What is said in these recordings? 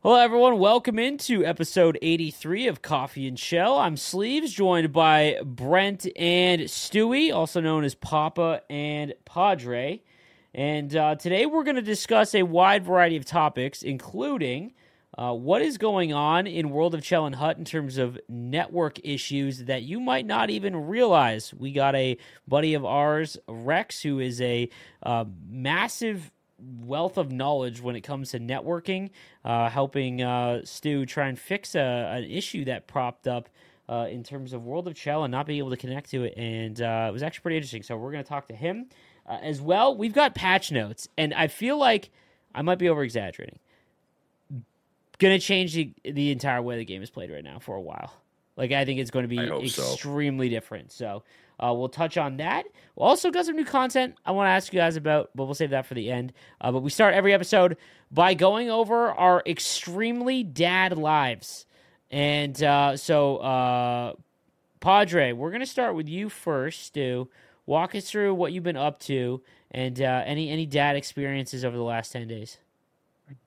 Hello, everyone. Welcome into episode 83 of Coffee and Chel. I'm Sleeves, joined by Brent and Stewie, also known as Papa and Padre. And uh, today we're going to discuss a wide variety of topics, including uh, what is going on in World of Chel and Hut in terms of network issues that you might not even realize. We got a buddy of ours, Rexx, who is a uh, massive wealth of knowledge when it comes to networking, uh, helping uh, Stu try and fix a, an issue that propped up uh, in terms of World of Chel and not being able to connect to it. And uh, it was actually pretty interesting. So we're going to talk to him uh, as well. We've got patch notes, and I feel like I might be over exaggerating. Going to change the, the entire way the game is played right now for a while. Like I think it's going to be extremely so. different. So uh, we'll touch on that. We'll also got some new content I want to ask you guys about, but we'll save that for the end. Uh, but we start every episode by going over our extremely dad lives. And uh, so, uh, Padre, we're going to start with you first, Stu. Walk us through what you've been up to and uh, any any dad experiences over the last 10 days.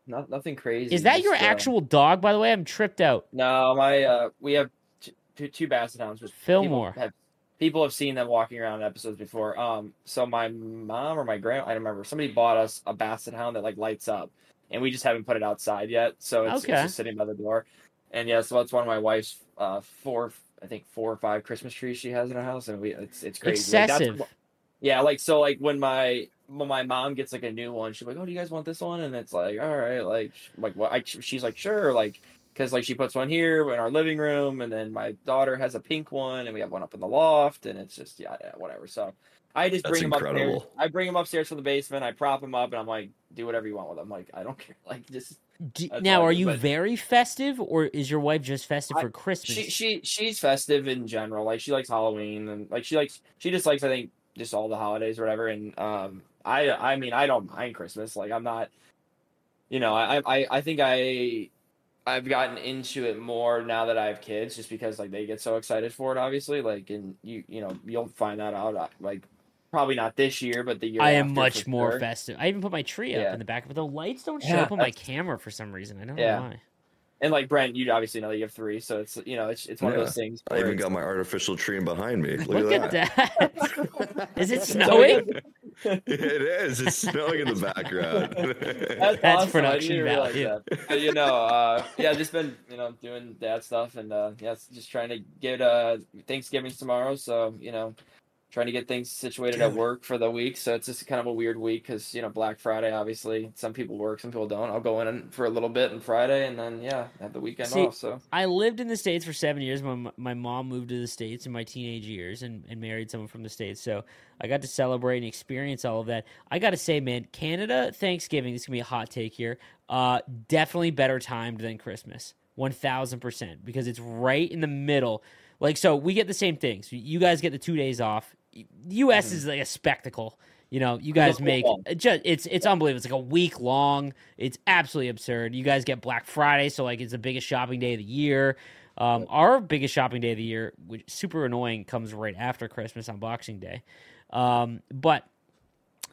Not, nothing crazy. Is that just, your uh, actual dog, by the way? I'm tripped out. No, my we have t- two, two basset hounds. Fillmore. Have people have seen them walking around episodes before. Um, so my mom or my grand, I don't remember. Somebody bought us a basset hound that like lights up, and we just haven't put it outside yet. So it's, okay. it's just sitting by the door. And yeah, so that's one of my wife's uh, four, I think four or five Christmas trees she has in her house, and we it's it's crazy. Excessive. Like, yeah, like so, like when my when my mom gets like a new one, she's like, "Oh, do you guys want this one?" And it's like, "All right," like like what? I, she's like, "Sure," like because like she puts one here in our living room, and then my daughter has a pink one, and we have one up in the loft, and it's just yeah, yeah whatever. So I just That's bring him incredible. upstairs. I bring them upstairs from the basement. I prop them up, and I'm like, do whatever you want with them. Like I don't care. Like just. Do, now, are you but, very festive, or is your wife just festive I, for Christmas? She she she's festive in general. Like she likes Halloween, and like she likes she just likes I think just all the holidays or whatever. And um, I I mean I don't mind Christmas. Like I'm not, you know, I I I think I I've gotten into it more now that I have kids, just because like they get so excited for it. Obviously, like and you you know you'll find that out uh, like probably not this year, but the year. I am much more sure. festive. I even put my tree up yeah. in the back, but the lights don't show yeah, up on my camera for some reason. I don't yeah. know why and like Brent, you obviously know you have three, so it's you know it's it's one yeah. of those things. I even got my artificial tree behind me. Look, Look at, that. that. is it snowing? It is. It's snowing in the background. That's, That's awesome. production value. That. you know, uh, yeah, just been you know doing dad stuff and uh, yeah, just trying to get uh, Thanksgiving tomorrow. So you know, trying to get things situated at work for the week. So it's just kind of a weird week because you know Black Friday. Obviously, some people work, some people don't. I'll go in for a little bit on Friday, and then yeah, have the weekend See, off. So I lived in the states for seven years. My my mom moved to the states in my teenage years and, and married someone from the states. So I got to celebrate and experience all of that. I got to say, man, Canada Thanksgiving. This is gonna be a hot take here. Uh, definitely better timed than Christmas. One thousand percent because it's right in the middle. Like so, we get the same things. You guys get the two days off U.S. Mm-hmm. is like a spectacle. You know, you guys make just it's it's unbelievable. It's like a week long. It's absolutely absurd. You guys get Black Friday, so like it's the biggest shopping day of the year. Um, our biggest shopping day of the year, which super annoying, comes right after Christmas on Boxing Day. Um, but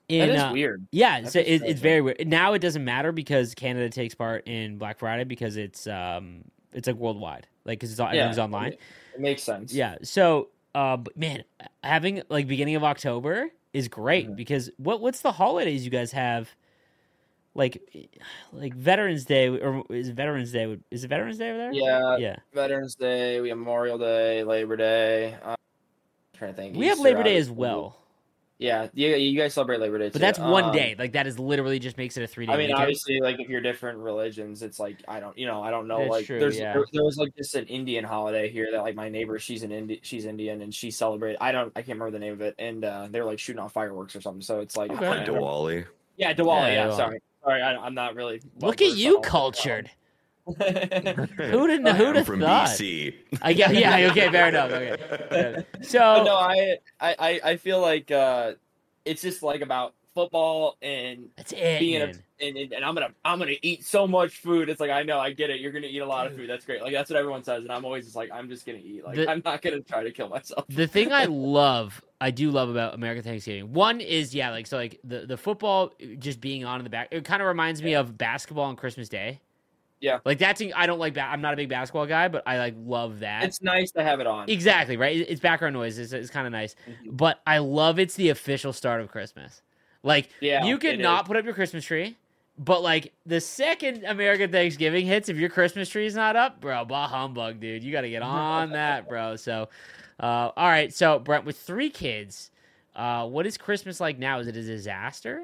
in, that is uh, weird. Yeah, so it, it's very weird. Now it doesn't matter because Canada takes part in Black Friday because it's um it's like worldwide, like because it's all, yeah, everything's online. It makes sense. Yeah. So uh, but man, having like beginning of October is great mm-hmm. because what what's the holidays you guys have? Like, like Veterans Day or is Veterans Day? Is it Veterans Day over there? Yeah, yeah. Veterans Day. We have Memorial Day, Labor Day. I'm trying to think. We Easter, have Labor Day as well. Yeah, you, you guys celebrate Labor Day, too. but that's one um, day. Like that is literally just makes it a three day. I mean, obviously, like if you're different religions, it's like I don't, you know, I don't know. That's like true, there's yeah. there, there, was like just an Indian holiday here that like my neighbor, she's an Indi- she's Indian and she celebrated. I don't, I can't remember the name of it, and uh, they're like shooting off fireworks or something. So it's like okay. Diwali. Yeah, Diwali. Yeah, yeah sorry, sorry, I, am not really. Look at you, cultured. Who didn't? Who'd have from thought? BC. I guess. Yeah. Okay. Fair enough. Okay. So but no, I, I, I feel like. uh it's just like about football and That's it, being a, and, and, I'm gonna I'm gonna eat so much food. It's like I know I get it. You're gonna eat a lot of food. That's great. Like that's what everyone says, and I'm always just like I'm just gonna eat. Like the, I'm not gonna try to kill myself. the thing I love, I do love about American Thanksgiving. One is yeah, like so like the the football just being on in the back. It kind of reminds me of basketball on Christmas Day. Yeah. Like that's I don't like. I'm not a big basketball guy, but I like love that. It's nice to have it on. exactly right. It's background noise. It's, it's kind of nice, Mhm. but I love it's the official start of Christmas. Like Yeah, you could not is. put up your Christmas tree, but like the second American Thanksgiving hits, if your Christmas tree is not up, bro, bah humbug, dude. You got to get on that, bro. So, uh, all right. So Brent, with three kids, uh, what is Christmas like now? Is it a disaster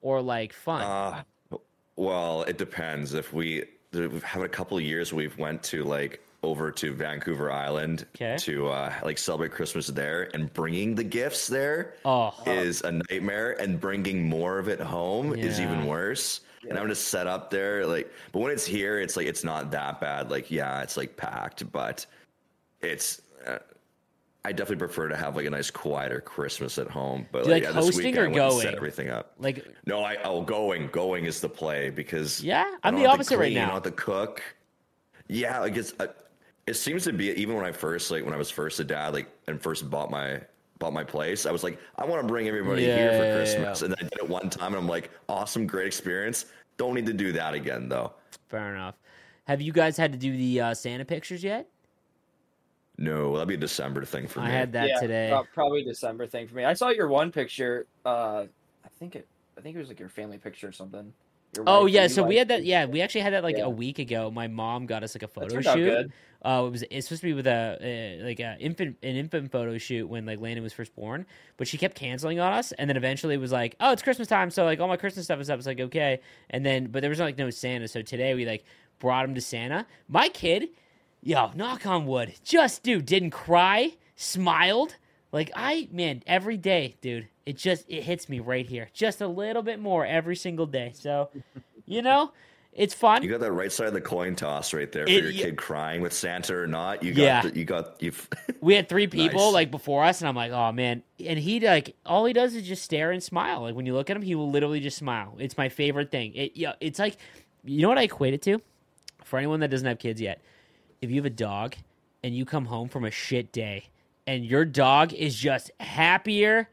or like fun? Uh, well, it depends. If we we've had a couple of years, we've went to like over to Vancouver Island 'Kay. to uh, like celebrate Christmas there, and bringing the gifts there oh, is a nightmare, and bringing more of it home is even worse. And I'm just set up there, like, but when it's here, it's like it's not that bad. Like, yeah, it's like packed, but it's. Uh, I definitely prefer to have like a nice, quieter Christmas at home. But like, like yeah, this hosting weekend, or I went and set everything up. like No, I oh going going is the play because yeah, I'm the opposite right clean, I don't now. have to cook. Yeah, like it's uh, it seems to be even when I first like when I was first a dad like and first bought my bought my place, I was like I want to bring everybody Yeah, here for yeah, yeah, Christmas, and then I did it one time, and I'm like awesome, great experience. Don't need to do that again though. Fair enough. Have you guys had to do the uh, Santa pictures yet? No, that'd be a December thing for me. I had that yeah, today. prob- Probably December thing for me. I saw your one picture. Uh, I think it. I think it was like your family picture or something. Oh yeah, you so we had that. Yeah, we actually had that like Yeah. a week ago. My mom got us like a photo shoot. Uh, it was it's supposed to be with a uh, like a infant an infant photo shoot when like Landon was first born, but she kept canceling on us, and then eventually it was like, oh, it's Christmas time, so like all my Christmas stuff is up. It's like okay, and then but there was like no Santa, so today we like brought him to Santa. My kid, yo, knock on wood, just dude didn't cry, smiled. Like I man, every day, dude, it just it hits me right here, just a little bit more every single day. So, you know, it's fun. You got that right side of the coin toss right there for It- your yeah. kid crying with Santa or not. You got Yeah. the, you got you. We had three people Nice. like before us, and I'm like, oh man. And he like all he does is just stare and smile. Like when you look at him, he will literally just smile. It's my favorite thing. It yeah, it's like you know what I equate it to? For anyone that doesn't have kids yet, if you have a dog and you come home from a shit day and your dog is just happier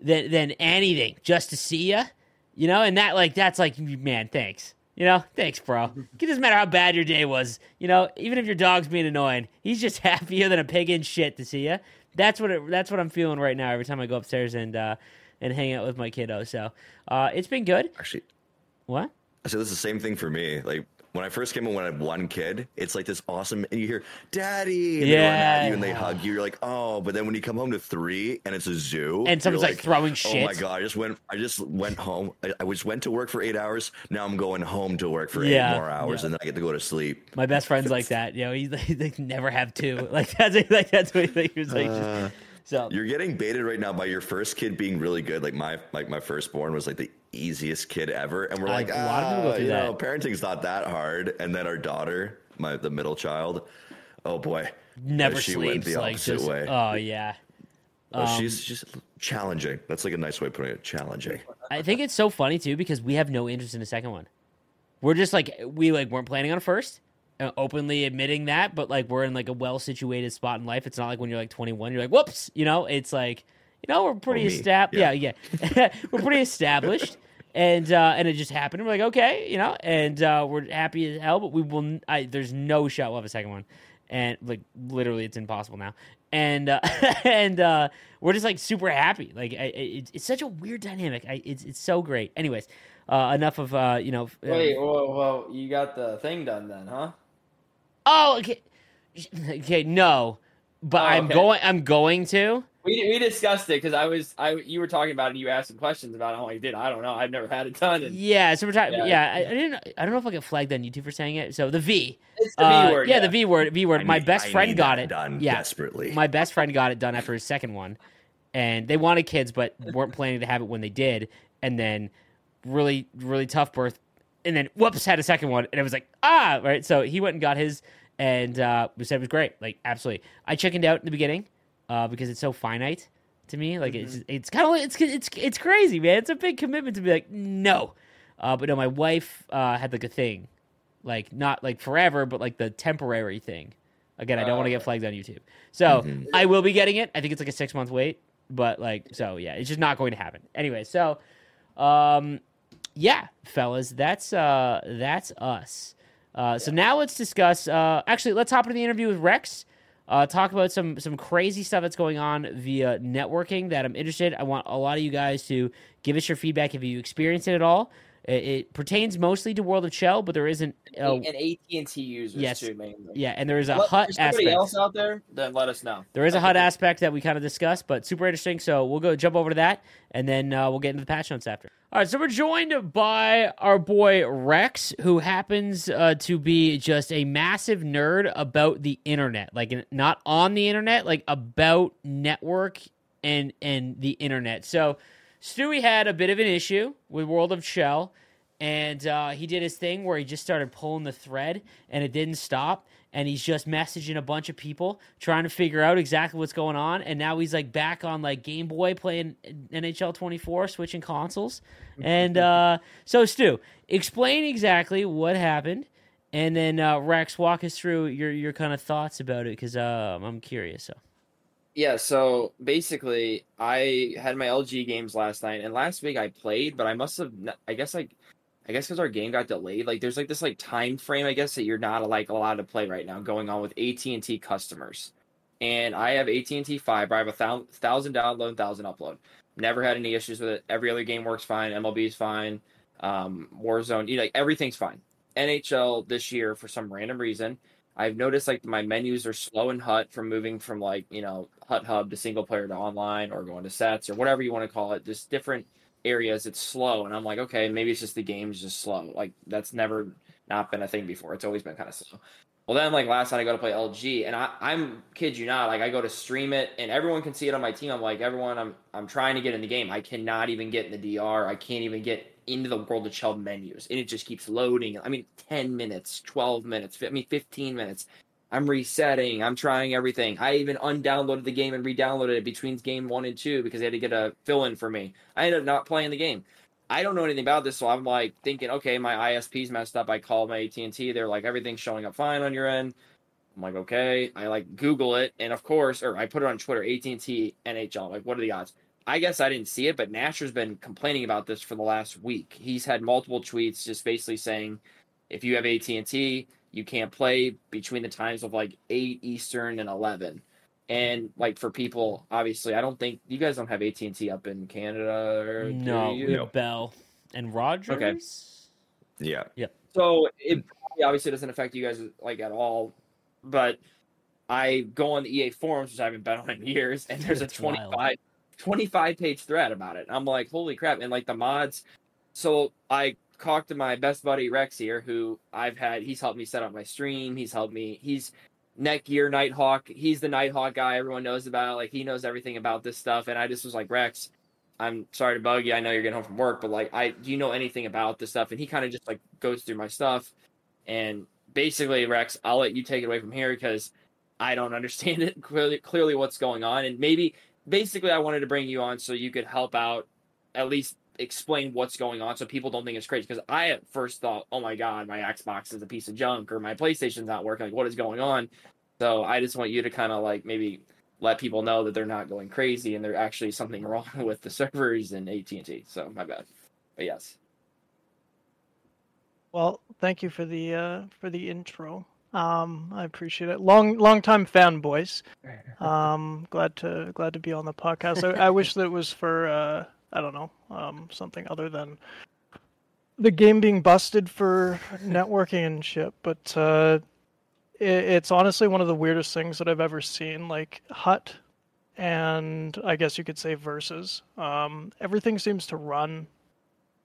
than than anything just to see you, you know, and that like that's like man, thanks. You know, thanks, bro. It doesn't matter how bad your day was. You know, even if your dog's being annoying, he's just happier than a pig in shit to see you. That's what it, that's what I'm feeling right now. Every time I go upstairs and uh, and hang out with my kiddo. So uh, it's been good. Actually, What? I said this is the same thing for me. Like when I first came in, when I had one kid, it's like this awesome, and you hear "daddy," and they you and they hug you. You're like, oh, but then when you come home to three and it's a zoo, And someone's you're like, throwing shit. Oh my god! I just went. I just went home. I, I just went to work for eight hours. Now I'm going home to work for Yeah, eight more hours, yeah. and then I get to go to sleep. My best friend's like that. You know, he's like, they never have two. Like that's like that's what he was like. Uh, so You're getting baited right now by your first kid being really good. Like my like my firstborn was like the easiest kid ever, and we're I- like, a lot of people go ah, through you that. know, parenting's not that hard. And then our daughter, my the middle child, oh boy, never she went sleeps. the Like opposite just way. oh yeah. Oh, Um, she's she's challenging. That's like a nice way of putting it. Challenging. I think it's so funny too because we have no interest in a second one. We're just like we like weren't planning on a first, openly admitting that, but like we're in like a well situated spot in life. It's not like when you're like 21, you're like whoops, you know. It's like you know we're pretty Oh, established. Yeah, Yeah. yeah, we're pretty established, and uh, and it just happened. We're like okay, you know, and uh, we're happy as hell, but we will. n- I, there's no shot we'll have a second one, and like literally, it's impossible now. And uh, and uh, we're just like super happy. Like I, I- it's, it's such a weird dynamic. I, it's it's so great. Anyways, uh, enough of uh, you know. uh, Wait, whoa, whoa! You got the thing done then, huh? Oh, okay. Okay, no, but Oh, I'm okay. going. I'm going to. We, we discussed it because I was I you were talking about it and you asked some questions about it. I'm like, dude, I don't know. I've never had a ton. And Yeah, so we're talking. Yeah, Yeah. I, I didn't. I don't know if I get flagged on YouTube for saying it. So the V. it's the Uh, V word. yeah, the V word. V word. I My need- best I friend need got that it. done Yeah, desperately. my best friend got it done after his second one, and they wanted kids, but weren't planning to have it when they did. And then, really, really tough birth, and then whoops, had a second one, and it was like ah, right. So he went and got his, and uh, we said it was great, like absolutely. I chickened out in the beginning, uh, because it's so finite to me. Like it's it's kind of it's it's it's crazy, man. It's a big commitment to be like no, uh, but no, my wife uh, had like a thing, like not like forever, but like the temporary thing. Again, I don't Oh, want to get flagged on YouTube. So Mhm. I will be getting it. I think it's like a six month wait, but like so yeah, it's just not going to happen. Anyway, so um yeah, fellas, that's uh that's us. Uh, so now let's discuss. Uh, actually, let's hop into the interview with Rexx. Uh, talk about some some crazy stuff that's going on via networking that I'm interested. I want a lot of you guys to give us your feedback if you experience it at all. It, it pertains mostly to World of Chel, but there isn't. Uh, and AT and T users yes. too, mainly. yeah, and there is a Let- hut there's somebody aspect. else out there, then let us know. There is a Okay. hut aspect that we kind of discussed, but super interesting. So we'll go jump over to that, and then uh, we'll get into the patch notes after. All right, so we're joined by our boy Rexx, who happens uh, to be just a massive nerd about the internet, like not on the internet, like about network and and the internet. So Stewie had a bit of an issue with World of Chel, and uh, he did his thing where he just started pulling the thread, and it didn't stop. And he's just messaging a bunch of people trying to figure out exactly what's going on. And now he's like back on like Game Boy playing NHL 24, switching consoles. And uh, so, Stu, explain exactly what happened, and then uh, Rexx, walk us through your your kind of thoughts about it because uh, I'm curious. So. Yeah, so basically, I had my LG games last night, and last week I played, but I must have, I guess like, I guess because our game got delayed. Like, there's like this like time frame, I guess that you're not like allowed to play right now, going on with AT and T customers. And I have AT and T fiber. I have a thousand download, thousand upload. Never had any issues with it. Every other game works fine. MLB is fine. Um, Warzone, you know, like everything's fine. NHL this year, for some random reason, I've noticed like my menus are slow in Hut from moving from like you know Hut Hub to single player to online or going to sets or whatever you want to call it. Just different areas. It's slow, and I'm like, okay, maybe it's just the game's just slow. Like that's never not been a thing before. It's always been kind of slow. Well, then like last night I go to play LG, and I, I'm kid you not, like I go to stream it, and everyone can see it on my team. I'm like, everyone, I'm I'm trying to get in the game. I cannot even get in the DR. I can't even get into the World of Chel menus, and it just keeps loading. I mean, ten minutes, twelve minutes, I mean, fifteen minutes. I'm resetting. I'm trying everything. I even undownloaded the game and re-downloaded it between game one and two because they had to get a fill-in for me. I ended up not playing the game. I don't know anything about this, so I'm like thinking, okay, my ISP's messed up. I call my AT and T. They're like, everything's showing up fine on your end. I'm like, okay. I like Google it, and of course, or I put it on Twitter, AT and T NHL. Like, what are the odds? I guess I didn't see it, but Nasher's been complaining about this for the last week. He's had multiple tweets just basically saying, if you have AT and T, you can't play between the times of like eight Eastern and eleven. And like for people, obviously, I don't think you guys don't have AT and T up in Canada. Or No, you? with No. Bell and Rogers. Okay. Yeah. Yeah. So it obviously doesn't affect you guys like at all. But I go on the EA forums, which I haven't been on in years, and there's a It's wild. 25, 25 page thread about it. I'm like, holy crap! And like the mods. So I talked to my best buddy Rexx here, who I've had. He's helped me set up my stream. He's helped me. He's Netgear Nighthawk. He's the Nighthawk guy everyone knows about. Like he knows everything about this stuff. And I just was like, Rexx, I'm sorry to bug you. I know you're getting home from work, but like, I do you know anything about this stuff? And he kind of just like goes through my stuff. And basically, Rexx, I'll let you take it away from here because I don't understand it clearly. Clearly, what's going on, and maybe basically, I wanted to bring you on so you could help out, at least explain what's going on, so people don't think it's crazy. Because I at first thought, oh my god, my Xbox is a piece of junk, or my PlayStation's not working. Like, what is going on? So I just want you to kind of like maybe let people know that they're not going crazy and there's actually something wrong with the servers and AT and T. So my bad, but yes. Well, thank you for the uh, for the intro. Um, I appreciate it. Long long time fanboys. Um, glad to glad to be on the podcast. I, I wish that it was for uh, I don't know um, something other than the game being busted for networking and shit. But uh, it, it's honestly one of the weirdest things that I've ever seen. Like Hut, and I guess you could say Versus. Um, everything seems to run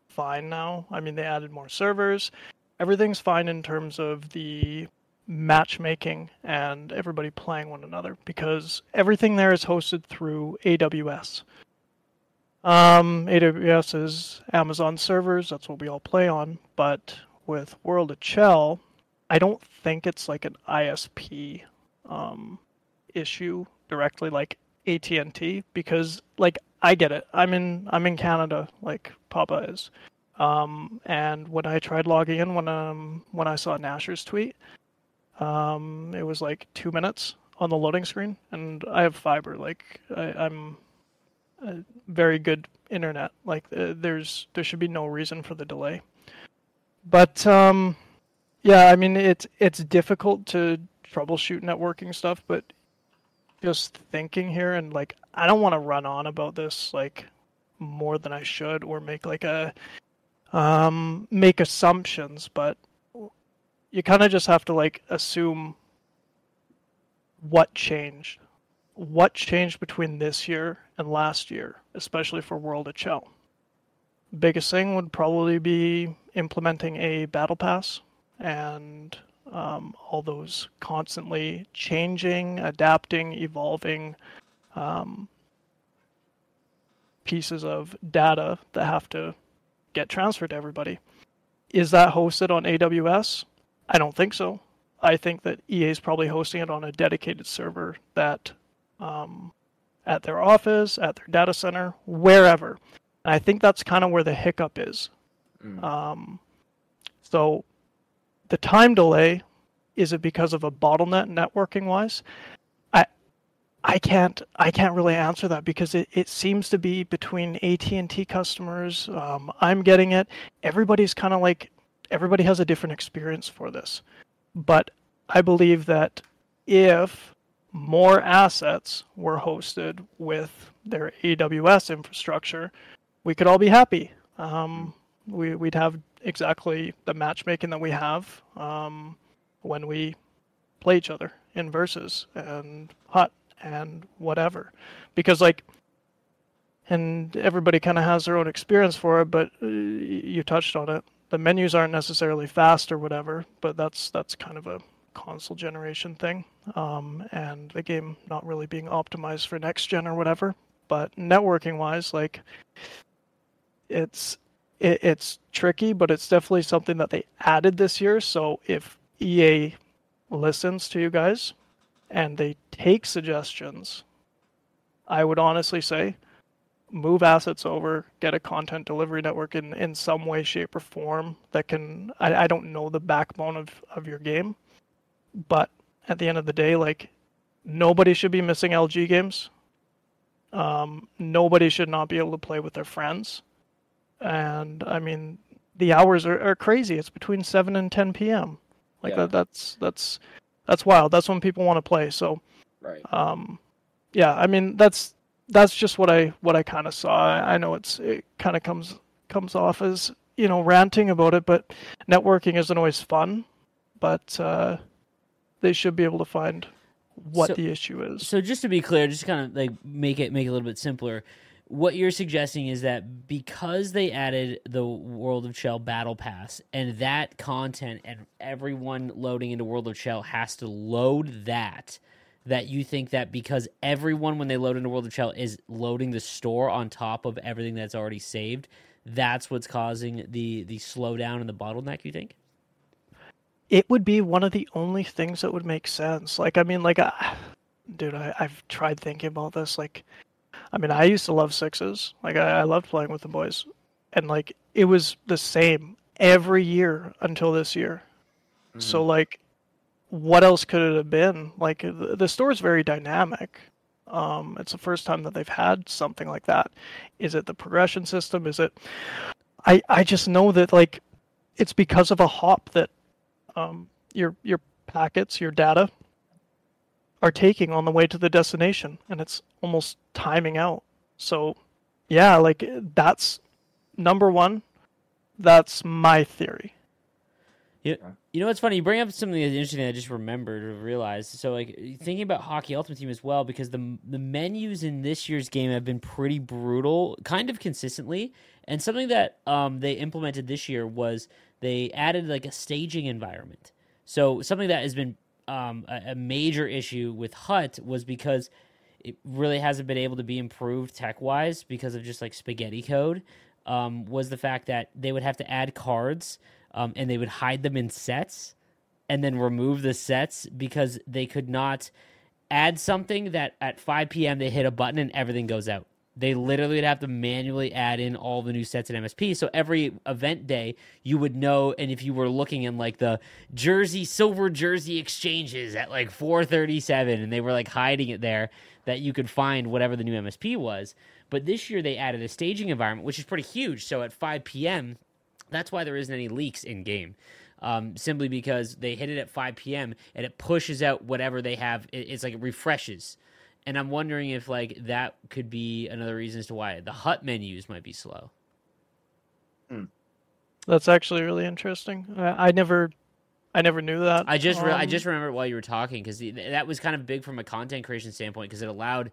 fine now. I mean, they added more servers. Everything's fine in terms of the matchmaking and everybody playing one another because everything there is hosted through AWS. Um, AWS is Amazon servers, that's what we all play on, but with World of Chel, I don't think it's like an ISP um, issue directly like AT&T because like I get it. I'm in I'm in Canada like Papa is. Um, and when I tried logging in when um when I saw Nasher's tweet, um, it was like two minutes on the loading screen, and I have fiber. Like I, I'm a very good internet. Like uh, there's there should be no reason for the delay. But um, Yeah, I mean it's it's difficult to troubleshoot networking stuff, but just thinking here and like I don't want to run on about this like more than I should or make like a um make assumptions, but you kind of just have to like assume what changed. What changed between this year and last year, especially for World of Chel? Biggest thing would probably be implementing a battle pass and um, all those constantly changing, adapting, evolving um, pieces of data that have to get transferred to everybody. Is that hosted on AWS? I don't think so. I think that EA is probably hosting it on a dedicated server that um, at their office, at their data center, wherever. And I think that's kind of where the hiccup is. Mm. Um, so the time delay is it because of a bottleneck networking wise? I I can't I can't really answer that because it, it seems to be between AT and T customers. Um, I'm getting it. Everybody's kind of like everybody has a different experience for this, but I believe that if more assets were hosted with their AWS infrastructure, we could all be happy. Um, we, we'd have exactly the matchmaking that we have um, when we play each other in verses and hut and whatever, because like, and everybody kind of has their own experience for it. But uh, you touched on it. The menus aren't necessarily fast or whatever, but that's that's kind of a console generation thing, um, and the game not really being optimized for next gen or whatever. But networking wise, like it's it, it's tricky, but it's definitely something that they added this year. So if EA listens to you guys and they take suggestions, I would honestly say move assets over, get a content delivery network in, in some way, shape, or form that can. I, I don't know the backbone of, of your game, but at the end of the day, like nobody should be missing LG games. Um, nobody should not be able to play with their friends and I mean the hours are, are crazy. It's between seven and ten p.m. Like Yeah. that, that's that's that's wild. That's when people want to play. So Right. um, yeah, I mean that's that's just what I what I kind of saw. I, know it's it kind of comes comes off as you know ranting about it, but networking isn't always fun. But uh, they should be able to find what So- the issue is. So just to be clear, just kind of like make it make it a little bit simpler. What you're suggesting is that because they added the World of Chel Battle Pass and that content and everyone loading into World of Chel has to load that, that you think that because everyone when they load into World of Chel is loading the store on top of everything that's already saved, that's what's causing the the slowdown and the bottleneck. You think? it would be one of the only things that would make sense. Like, I mean, like, uh, dude, I, I've tried thinking about this. Like, I mean, I used to love sixes. Like, I, I loved playing with the boys, and like, it was the same every year until this year. So, like, what else could it have been? Like, the, the store is very dynamic. Um, it's the first time that they've had something like that. Is it the progression system? Is it? I I just know that like, it's because of a hop that um, your your packets, your data, are taking on the way to the destination, and it's almost timing out. So, yeah, like that's number one. That's my theory. You, you know what's funny? You bring up something that's interesting that I just remembered or realized. So, like thinking about Hockey Ultimate Team as well, because the the menus in this year's game have been pretty brutal, kind of consistently. And something that um, they implemented this year was they added like a staging environment. So something that has been um, a, a major issue with Hut was because it really hasn't been able to be improved tech wise because of just like spaghetti code. Um, was the fact that they would have to add cards um, and they would hide them in sets and then remove the sets because they could not add something that at 5 p.m. they hit a button and everything goes out. They literally would have to manually add in all the new sets in MSP. So every event day, you would know. And if you were looking in like the jersey, silver jersey exchanges at like 437, and they were like hiding it there, that you could find whatever the new MSP was. But this year they added a staging environment, which is pretty huge. So at 5 p.m., that's why there isn't any leaks in game. um, simply because they hit it at 5 p.m. and it pushes out whatever they have. It, it's like it refreshes, and I'm wondering if like that could be another reason as to why the hut menus might be slow. That's actually really interesting. I, I never, I never knew that. I just re- I Um, just remember while you were talking because that was kind of big from a content creation standpoint because it allowed.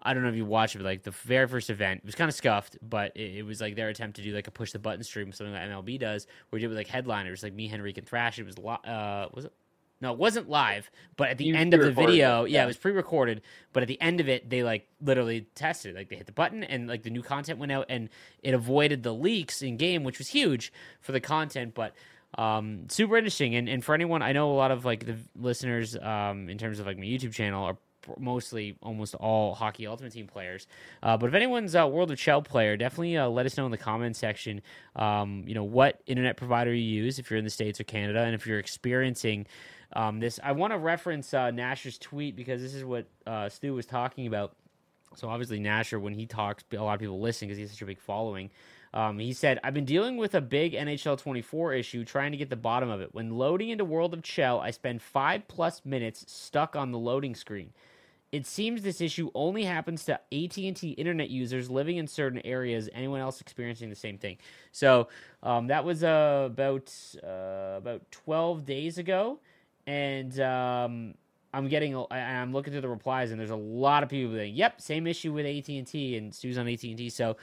I don't know if you watched it, but like the very first event, it was kind of scuffed, but it, it was like their attempt to do like a push the button stream, something like MLB does, where you did with like headliners, like me, Henrique, and Thrash. It was li- uh, was it? No, it wasn't live, but at the You end of the video, yeah. it was pre-recorded. But at the end of it, they like literally tested, it. like they hit the button and like the new content went out, and it avoided the leaks in game, which was huge for the content. But um, super interesting, and and for anyone, I know a lot of like the listeners, um, in terms of like my YouTube channel are mostly almost all hockey ultimate team players uh, but if anyone's a world of chel player definitely uh, let us know in the comments section um, you know what internet provider you use if you're in the states or canada and if you're experiencing um, this i want to reference uh, nasher's tweet because this is what uh, stu was talking about so obviously nasher when he talks a lot of people listen because he has such a big following um, he said, I've been dealing with a big NHL 24 issue trying to get the bottom of it. When loading into World of Chel, I spend five plus minutes stuck on the loading screen. It seems this issue only happens to AT&T internet users living in certain areas. Anyone else experiencing the same thing? So um, that was uh, about uh, about 12 days ago, and um, I'm getting I'm looking through the replies, and there's a lot of people saying, "Yep, same issue with AT&T and Sue's on AT&T." So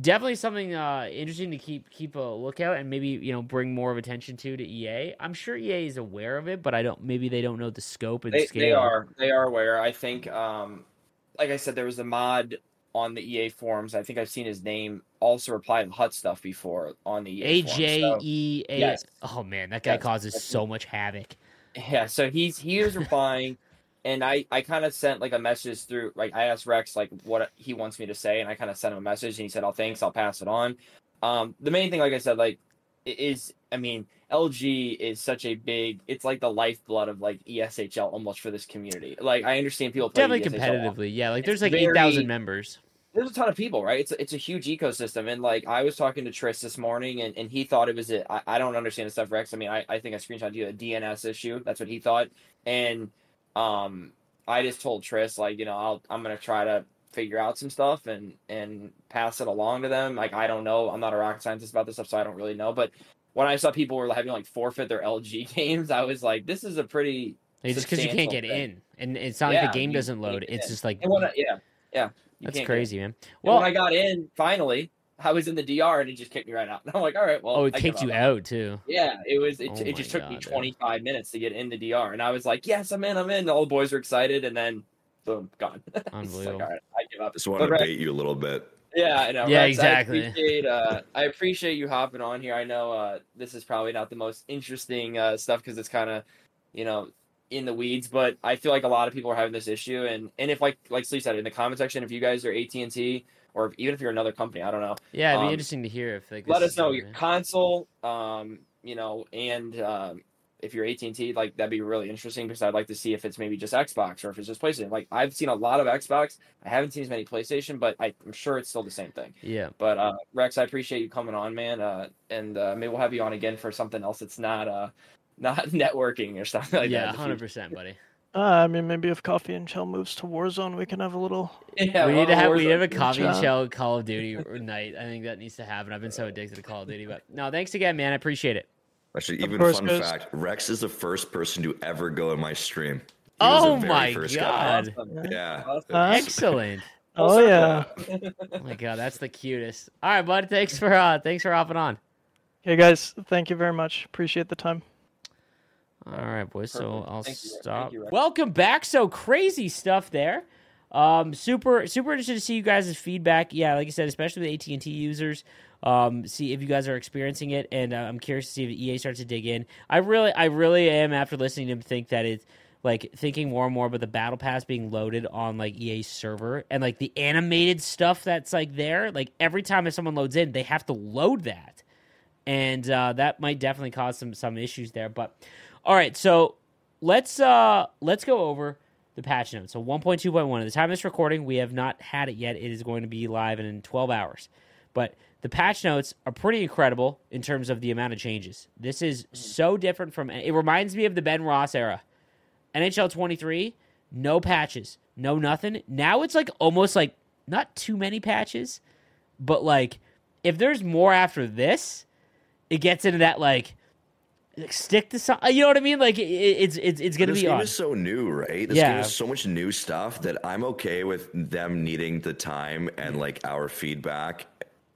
definitely something uh, interesting to keep keep a lookout and maybe you know bring more of attention to to EA. I'm sure EA is aware of it, but I don't. Maybe they don't know the scope and They, scale. they are they are aware. I think, um, like I said, there was a mod on the EA forums. I think I've seen his name also reply to Hut stuff before on the EA A forums. J So- E A. Yes. Oh man, that guy Yes. causes so much havoc. Yeah, so he's he is replying, and I I kind of sent like a message through like I asked Rexx like what he wants me to say, and I kind of sent him a message, and he said, "Oh, thanks, I'll pass it on." Um, the main thing, like I said, like is I mean LG is such a big. It's like the lifeblood of like ESHL almost for this community. Like I understand people play Definitely ESHL competitively, yeah. Like It's there's like eight thousand members. there's a ton of people, right? It's a, it's a huge ecosystem, and like I was talking to Tris this morning, and, and he thought it was a I, I don't understand the stuff, Rexx. I mean, I, I think I screenshot you a DNS issue. That's what he thought, and um, I just told Tris like you know I'll I'm gonna try to figure out some stuff and and pass it along to them. Like I don't know, I'm not a rocket scientist about this stuff, so I don't really know. But when I saw people were having like forfeit their LG games, I was like, this is a pretty It's just because you can't get thing. in, and it's not like the game doesn't load. It's in. just like I, yeah, yeah, that's can't get in. crazy, man. And Well, when I got in, finally, I was in the DR and it just kicked me right out. And I'm like, all right, well, oh, it I kicked you out too. Yeah, it was. It, Oh it just my took me God, dude. 25 minutes to get in the DR, and I was like, yes, I'm in, I'm in. All the boys were excited, and then boom, gone. It's just like, Unbelievable. all right, I give up. Just want to Rexx- bait you a little bit. Yeah, I know. Yeah, Rexx, exactly. I appreciate, uh, I appreciate you hopping on here. I know uh, this is probably not the most interesting uh, stuff because it's kind of, you know, in the weeds. But I feel like a lot of people are having this issue, and and if like like Slee said in the comment section, if you guys are AT and T or if, even if you're another company, I don't know, Yeah, it'd be Um, interesting to hear if like let us know your console, um, you know, and um, if you're AT and T, like that'd be really interesting because I'd like to see if it's maybe just Xbox or if it's just PlayStation. Like I've seen a lot of Xbox, I haven't seen as many PlayStation, but I, I'm sure it's still the same thing. Yeah, But uh, Rexx, I appreciate you coming on, man, uh, and uh, maybe we'll have you on again for something else that's not uh, not networking or something like yeah, that. the hundred percent, buddy. Uh, I mean, maybe if Coffee and Chel moves to Warzone, we can have a little. Yeah, we need to have we Warzone- need to have a coffee and job. shell Call of Duty night. I think that needs to happen. I've been so addicted to Call of Duty, but no, thanks again, man. I appreciate it. Actually, Of even course, fun guys. fact: Rexx is the first person to ever go in my stream. He was the Oh very my first god! Awesome. Yeah. Yeah. Awesome. Uh, Excellent. Full Oh yeah. Oh my god, that's the cutest. All right, bud. Thanks for uh, thanks for hopping on. Okay, guys. Thank you very much. Appreciate the time. All right, boys. So I'll Thank stop. You, Welcome back. So crazy stuff there. Um, super, super interested to see you guys' feedback. Yeah, like I said, especially with AT and T users. Um, see if you guys are experiencing it, and uh, I'm curious to see if EA starts to dig in. I really, I really am after listening to him think that it's like thinking more and more about the battle pass being loaded on like EA's server and like the animated stuff that's like there. Like every time if someone loads in, they have to load that and uh, that might definitely cause some some issues there. But all right, so let's uh let's go over the patch notes. So 1.2.1. At the time of this recording, we have not had it yet. It is going to be live in 12 hours. But the patch notes are pretty incredible in terms of the amount of changes. This is so different from it reminds me of the Ben Ross era. NHL 23, no patches, no nothing. Now it's like almost like not too many patches, but like if there's more after this, it gets into that like like, stick to some. You know what I mean? Like it, it's it's it's gonna this be game on. is so new, right? This Yeah. game is so much new stuff that I'm okay with them needing the time and mm. like our feedback,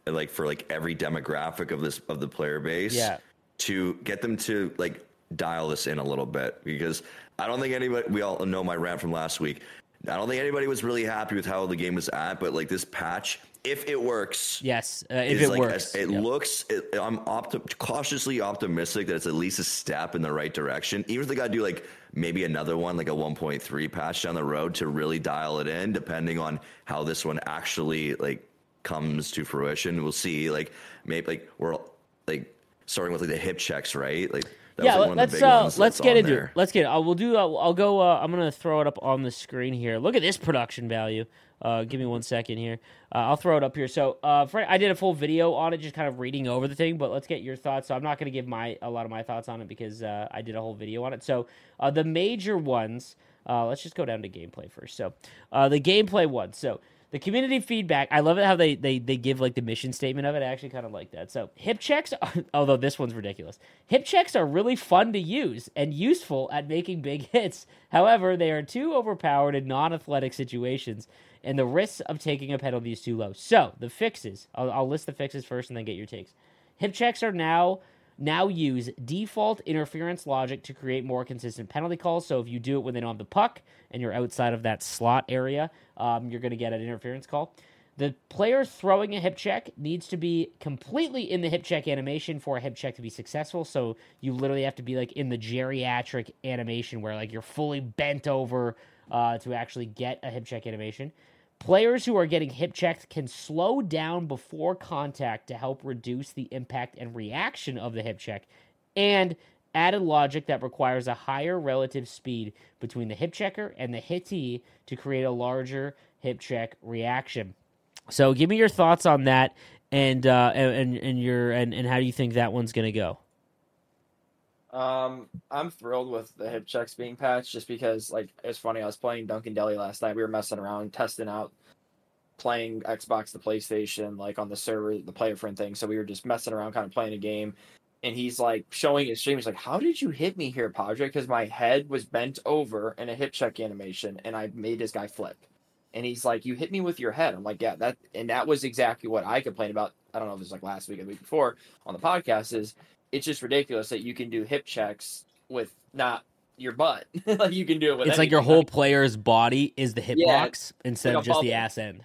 like for like every demographic of this of the player base, Yeah. to get them to like dial this in a little bit because I don't think anybody. We all know my rant from last week. I don't think anybody was really happy with how the game was at, but like this patch, if it works, yes, uh, if it like works. a- it Yep. looks. It, I'm opti- cautiously optimistic that it's at least a step in the right direction. Even if they got to do like maybe another one, like a 1.3 patch down the road to really dial it in, depending on how this one actually like comes to fruition. We'll see. Like maybe like we're like starting with like the hip checks, right? Like that yeah, let's uh, let's get into there. it. Let's get. It. I will do. I'll, I'll go. Uh, I'm gonna throw it up on the screen here. Look at this production value. Uh, give me one second here. Uh, I'll throw it up here. So, uh, Fred, I did a full video on it, just kind of reading over the thing. But let's get your thoughts. So, I'm not gonna give my a lot of my thoughts on it because uh, I did a whole video on it. So, uh, the major ones. Uh, let's just go down to gameplay first. So, uh, the gameplay one. So, the community feedback. I love it how they they they give like the mission statement of it. I actually kind of like that. So, hip checks. Although this one's ridiculous. Hip checks are really fun to use and useful at making big hits. However, they are too overpowered in non-athletic situations, and the risks of taking a penalty is too low. So, the fixes. I'll, I'll list the fixes first, and then get your takes. Hip checks are now now use default interference logic to create more consistent penalty calls. So if you do it when they don't have the puck and you're outside of that slot area, um, you're going to get an interference call. The player throwing a hip check needs to be completely in the hip check animation for a hip check to be successful. So you literally have to be like in the geriatric animation where like you're fully bent over uh, to actually get a hip check animation. Players who are getting hip checked can slow down before contact to help reduce the impact and reaction of the hip check, and added logic that requires a higher relative speed between the hip checker and the hittee to create a larger hip check reaction. So, give me your thoughts on that, and uh, and and your and, and how do you think that one's going to go? Um, I'm thrilled with the hip checks being patched just because, like, it's funny. I was playing Duncan Deli last night. We were messing around, testing out, playing Xbox, the PlayStation, like on the server, the player friend thing. So we were just messing around, kind of playing a game. And he's like showing his stream. He's like, "How did you hit me here, Padre? Because my head was bent over in a hip check animation, and I made this guy flip." And he's like, "You hit me with your head." I'm like, "Yeah, that." And that was exactly what I complained about. I don't know if it was like last week or the week before on the podcast. Is it's just ridiculous that you can do hip checks with not your butt. like you can do it with It's like your whole player's body is the hip Yeah, box instead like of just the ass end.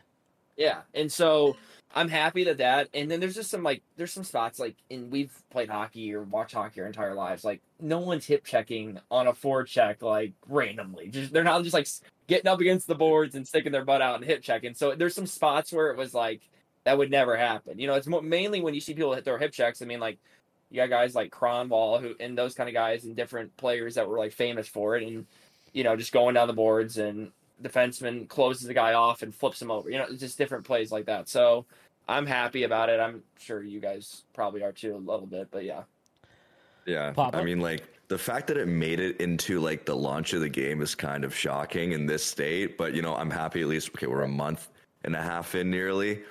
Yeah, and so I'm happy that that. And then there's just some like there's some spots like and we've played hockey or watched hockey our entire lives. Like no one's hip checking on a forecheck check like randomly. Just they're not just like getting up against the boards and sticking their butt out and hip checking. So there's some spots where it was like that would never happen. You know, it's mainly when you see people hit their hip checks. I mean, like you got guys like Kronwall who and those kind of guys and different players that were like famous for it, and you know just going down the boards and defenseman closes the guy off and flips him over. You know, just different plays like that. So I'm happy about it. I'm sure you guys probably are too a little bit, but yeah. Yeah, Papa? I mean, like the fact that it made it into like the launch of the game is kind of shocking in this state. But you know, I'm happy at least. Okay, we're a month and a half in nearly.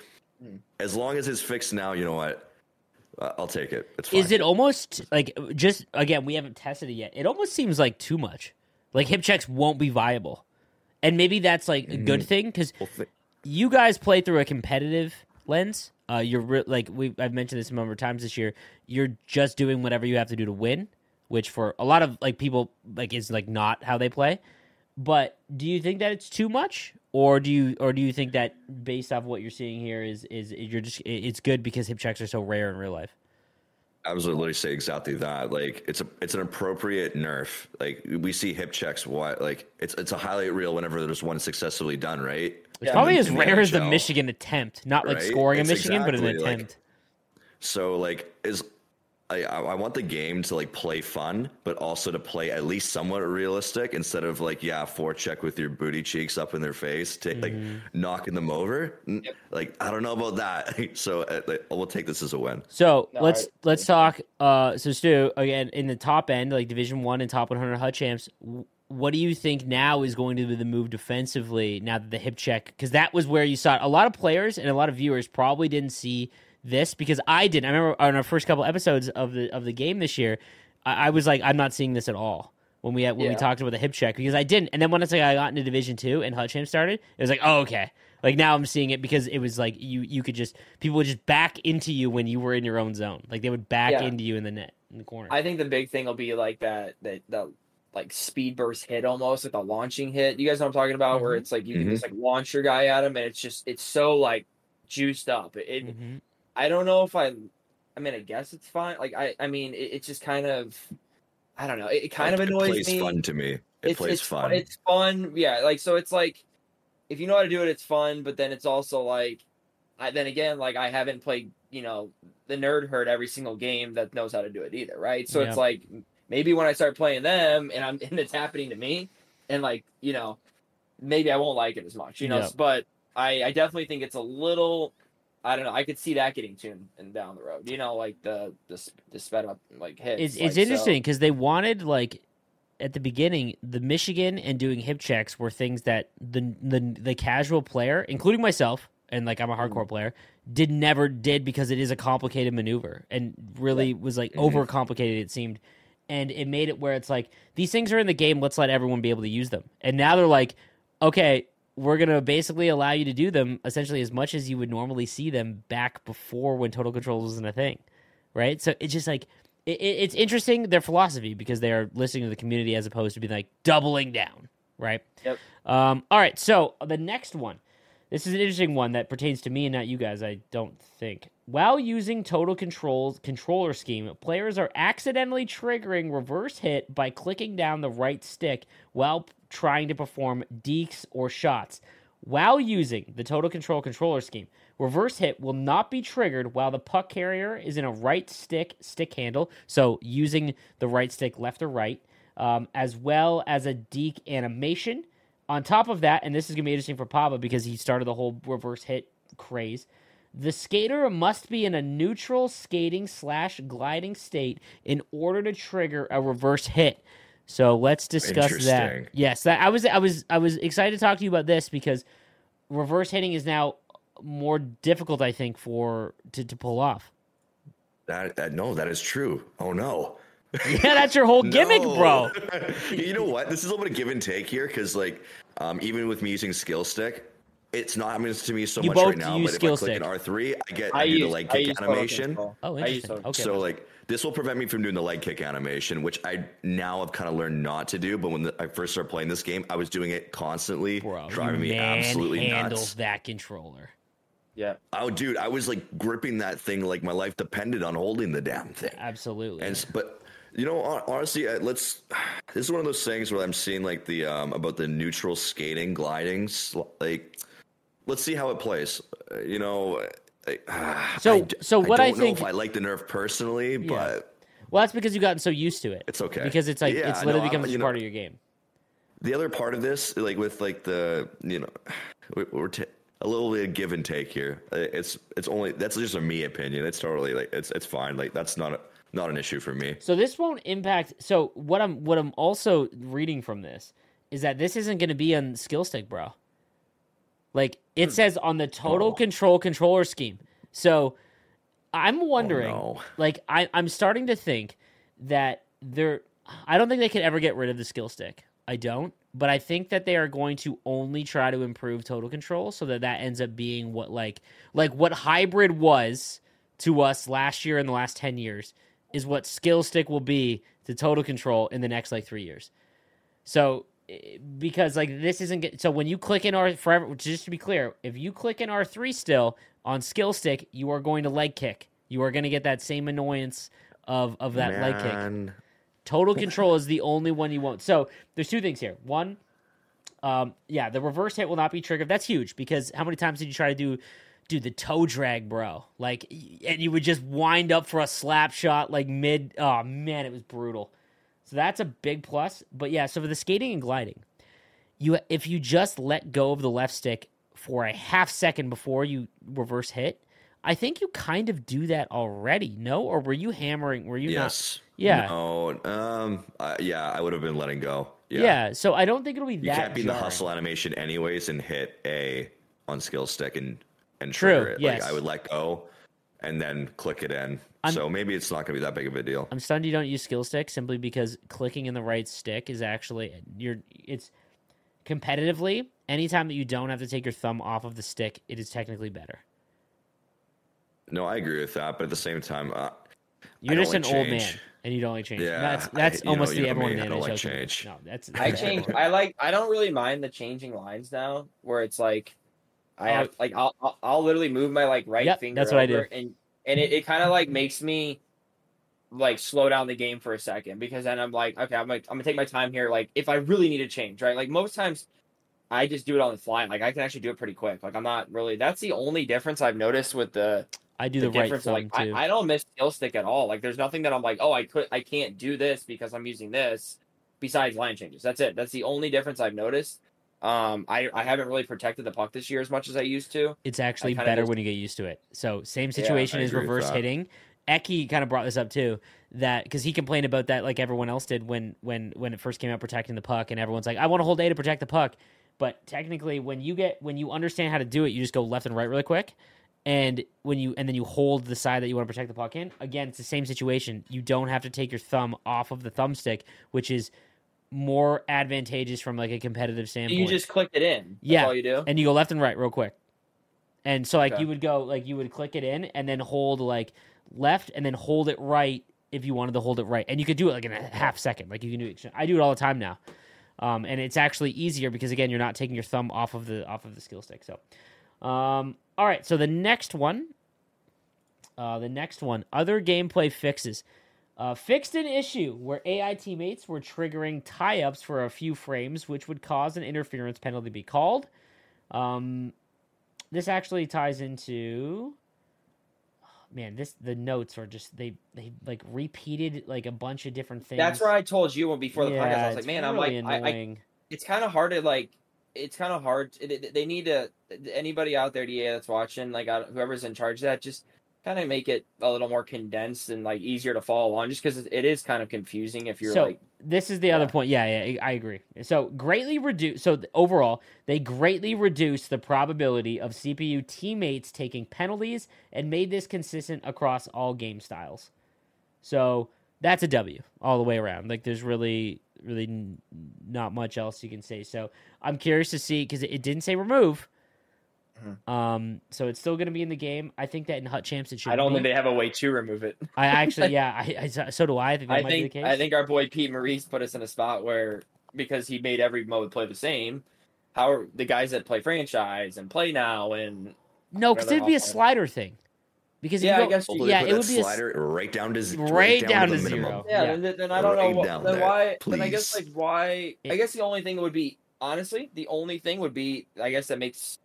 Hmm. As long as it's fixed now, you know what? I'll take it. It's fine. Is it almost like just again? We haven't tested it yet. It almost seems like too much. Like hip checks won't be viable, and maybe that's like a good thing because you guys play through a competitive lens. Uh, you're re- like we I've mentioned this a number of times this year. You're just doing whatever you have to do to win, which for a lot of like people like is like not how they play. But do you think that it's too much, or do you or do you think that based off what you're seeing here is is you're just it's good because hip checks are so rare in real life? I was literally say exactly that. Like it's a it's an appropriate nerf. Like we see hip checks. What like it's it's a highlight reel whenever there's one successfully done. Right. It's Yeah, probably in- as in the rare as the Michigan attempt, not like Right? scoring a It's Michigan, but an exactly, like- attempt. So like is I, I I want the game to like play fun, but also to play at least somewhat realistic instead of like yeah, four check with your booty cheeks up in their face, take like knocking them over. Yep. Like I don't know about that. so uh, like, we'll take this as a win. So No, let's I- let's talk. Uh, so Stu, again in the top end, like Division One and top 100 HUD champs. What do you think now is going to be the move defensively now that the hip check? Because that was where you saw it. A lot of players and a lot of viewers probably didn't see this because I didn't. I remember on our first couple episodes of the of the game this year, I, I was like, I'm not seeing this at all. When we when we talked about the hip check because I didn't, and then once like, I got into Division Two and HUT champ started, it was like, oh okay, like now I'm seeing it because it was like you you could just people would just back into you when you were in your own zone. Like they would back Yeah. into you in the net in the corner. I think the big thing will be like that that that like speed burst hit almost like the launching hit. You guys know what I'm talking about, where Mhm. it's like you Mhm. can just like launch your guy at him, and it's just it's so like juiced up. It, it Mhm. I don't know if I. I mean, I guess it's fine. Like I, I mean, it, it's just kind of, I don't know. It, it kind of it annoys plays me. fun to me. It it's, plays it's fun. It's fun. Yeah. Like so, it's like if you know how to do it, it's fun. But then it's also like, I then again, like I haven't played. You know, the nerd herd every single game that knows how to do it either, right? So Yeah. it's like maybe when I start playing them and I'm and it's happening to me, and like you know, maybe I won't like it as much. You know, Yeah. but I I definitely think it's a little. I don't know. I could see that getting tuned and down the road. You know, like the the, the sped up like hits. It's like, it's interesting because they wanted like at the beginning the Michigan and doing hip checks were things that the the the casual player, including myself, and like I'm a hardcore Mm. player, did never did because it is a complicated maneuver and really was like Mhm. overcomplicated. It seemed. And it made it where it's like these things are in the game. Let's let everyone be able to use them. And now they're like, okay, we're gonna basically allow you to do them essentially as much as you would normally see them back before when total control wasn't a thing, right? So it's just like it- it's interesting their philosophy because they are listening to the community as opposed to being like doubling down, right? Yep. Um, all right, so the next one. This is an interesting one that pertains to me and not you guys, I don't think. While using total controls controller scheme, players are accidentally triggering reverse hit by clicking down the right stick while trying to perform dekes or shots. While using the total control controller scheme, reverse hit will not be triggered while the puck carrier is in a right stick stick handle, so using the right stick left or right, um, as well as a deke animation. On top of that, and this is going to be interesting for Papa because he started the whole reverse hit craze. The skater must be in a neutral skating slash gliding state in order to trigger a reverse hit. So let's discuss that. Yes, that I was I was I was excited to talk to you about this because reverse hitting is now more difficult, I think, for to, to pull off. that, that no, that is true. Oh no. Yeah, that's your whole gimmick, No. bro. you know what? This is a little bit of give and take here because, like, um, even with me using skill stick, it's not happening to me so You much both right now. use But if skill I click stick. an R three, I get I, I do use the leg I kick animation. control. Oh, I use interesting. Okay. So like this will prevent me from doing the leg kick animation, which I now have kind of learned not to do. But when the, I first started playing this game, I was doing it constantly, Bro, driving you me absolutely manhandle nuts. that controller. Yeah. Oh, dude, I was like gripping that thing like my life depended on holding the damn thing. Absolutely. And but you know, honestly, let's. This is one of those things where I'm seeing like the um about the neutral skating, gliding, like. Let's see how it plays. Uh, you know. I- So- I so what I don't know think- if I like the nerf personally, but well, that's because you've gotten so used to it. it's okay Because it's like Yeah, it's literally becomes I- just you know, part of your game. the other part of this, like with like the you know, we- we're t- a little bit of give and take here. It's it's only that's just a me opinion. It's totally like it's it's fine. Like that's not a, not an issue for me. So this won't impact. So what I'm what I'm also reading from this is that this isn't going to be on skill stick, bro. Like it hmm. says on the total Oh. control controller scheme. So I'm oh, wondering, no. like I, I'm starting to think that they're. I don't think they could ever get rid of the skill stick. I don't, but I think that they are going to only try to improve total control so that that ends up being what like like what hybrid was to us last year and the last 10 years is what skill stick will be to total control in the next like 3 years. So eh, because like this isn't get, so when you click in R forever just to be clear, if you click in R3 still on skill stick, you are going to leg kick. You are going to get that same annoyance of of that leg kick. Man. Total control is the only one you won't. So there's two things here. One, um, yeah, the reverse hit will not be triggered. That's huge because how many times did you try to do dude, the toe drag, bro. Like, and you would just wind up for a slap shot like mid. Oh man, it was brutal. So that's a big plus. But yeah, so for the skating and gliding, you if you just let go of the left stick for a half second before you reverse hit, I think you kind of do that already. No, or were you hammering? Were you yes. not? Yeah. No. Um. Uh, yeah, I would have been letting go. Yeah. Yeah. So I don't think it'll be You that. can't be in the hustle animation anyways and hit a on skill stick and and True, trigger it. yes. Like I would let go and then click it in. I'm- so maybe it's not gonna be that big of a deal. I'm stunned you don't use skill stick simply because clicking in the right stick is actually you're it's competitively anytime that you don't have to take your thumb off of the stick, it is technically better. No, I agree with that, but at the same time, uh, You're don't just an like old man and you don't like change. Yeah, that's that's you know- almost you the know everyone me, I man don't like change. No, that's I change. I like. I don't really mind the changing lines now, where it's like, I have like I'll I'll, literally move my like right Yep, finger. that's what I do. over, and and it, it kind of like makes me like slow down the game for a second because then I'm like, okay, I'm like I'm gonna take my time here. Like if I really need to change, right? Like most times. I just do it on the fly. Like I can actually do it pretty quick. Like I'm not really. That's the only difference I've noticed with the I do the, the, right difference. thumb like too. I, I don't miss skill stick at all. Like there's nothing that I'm like, oh, I could, I can't do this because I'm using this. Besides line changes, that's it. That's the only difference I've noticed. Um, I I haven't really protected the puck this year as much as I used to. it's actually better just- when you get used to it. So same situation I as reverse hitting. Eki kind of brought this up too, that because he complained about that like everyone else did when when when it first came out protecting the puck, and everyone's like, I want to hold A to protect the puck, but technically when you get when you understand how to do it, you just go left and right really quick, and when you and then you hold the side that you want to protect the puck in. Again, it's the same situation. You don't have to take your thumb off of the thumbstick, which is more advantageous from like a competitive standpoint. You just click it in. That's Yeah. all you do. and you go left and right real quick. And so like Okay. you would go like you would click it in and then hold like left and then hold it right if you wanted to hold it right. And you could do it like in a half second. Like you can do it. I do it all the time now. Um, and it's actually easier because again you're not taking your thumb off of the off of the skill stick. So um, all right, so the next one uh, the next one, other gameplay fixes. Uh, fixed an issue where AI teammates were triggering tie ups for a few frames, which would cause an interference penalty to be called. Um, this actually ties into. Man, this the notes are just they they like repeated like a bunch of different things. That's where I told you when before the podcast. I was like, man, I'm like, I, I, it's kind of hard to like. It's kind of hard. they need to. Anybody out there, EA that's watching, like whoever's in charge of that, just kind of make it a little more condensed and like easier to follow along. Just because it is kind of confusing if you're so like, this is the other point. Yeah, yeah, I I agree. So greatly reduce. So overall, they greatly reduced the probability of CPU teammates taking penalties and made this consistent across all game styles. So that's a W all the way around. Like there's really, really n- not much else you can say. So I'm curious to see because it didn't say remove. Mhm. Um, so it's still going to be in the game. I think that in HUT Champs it should. I don't be. think they have a way to remove it. I actually, yeah, I, I so do I. I think that I might think be the case. I think our boy Pete Maurice put us in a spot where because he made every mode play the same. How are the guys that play franchise and play now and No, because it'd be a offline. slider thing. Because Yeah, you I go- guess you- yeah, it would be a s- slider right down to z- right down to the minimum. zero. yeah, Yeah. Then, then I don't know Right what, down then there, why then I guess like why It- I guess the only thing would be honestly the only thing would be I guess that makes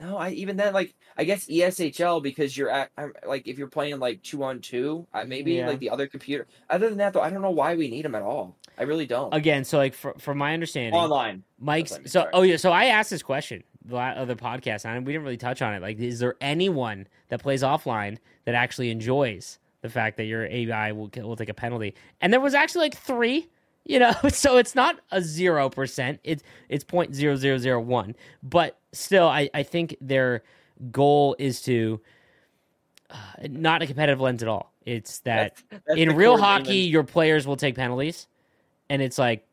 no I even then like I guess EASHL because you're at I'm, like if you're playing like two on two uh, maybe Yeah. like the other computer other than that though I don't know why we need them at all I really don't again. So like, for, from my understanding, online Mike's. I mean, So sorry. oh yeah. So I asked this question the other podcast, and we didn't really touch on it. Like, is there anyone that plays offline that actually enjoys the fact that your AI will will take a penalty? And there was actually like three. You know, so it's not a zero percent. It's it's point zero zero zero one. But still, I I think their goal is to uh, not a competitive lens at all. It's that That's- that's in real hockey, demon. your players will take penalties, and it's like,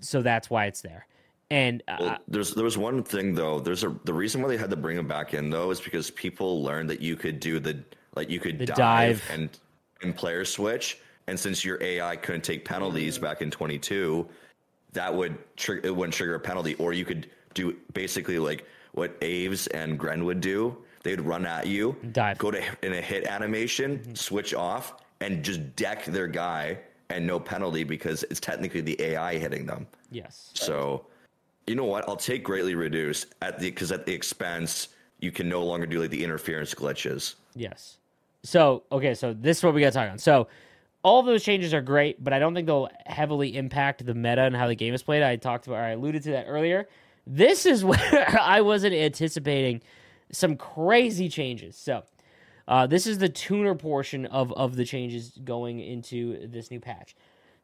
so that's why it's there. And uh, Well, there's there was one thing though. There's a the reason why they had to bring him back in though is because people learned that you could do the like you could The dive, dive. and and player switch, and since your AI couldn't take penalties back in 22, that would trigger it wouldn't trigger a penalty, or you could do basically like what Aves and Gren would do. They'd run at you, Dive. go to in a hit animation, mm-hmm. switch off, and just deck their guy, and no penalty because it's technically the AI hitting them. yes, So, you know what? I'll take greatly reduced at the because at the expense you can no longer do like the interference glitches. Yes. So okay, so this is what we got to talk on. So all of those changes are great, but I don't think they'll heavily impact the meta and how the game is played. I talked about, or I alluded to that earlier. This is where I wasn't anticipating some crazy changes. So uh, this is the tuner portion of of the changes going into this new patch.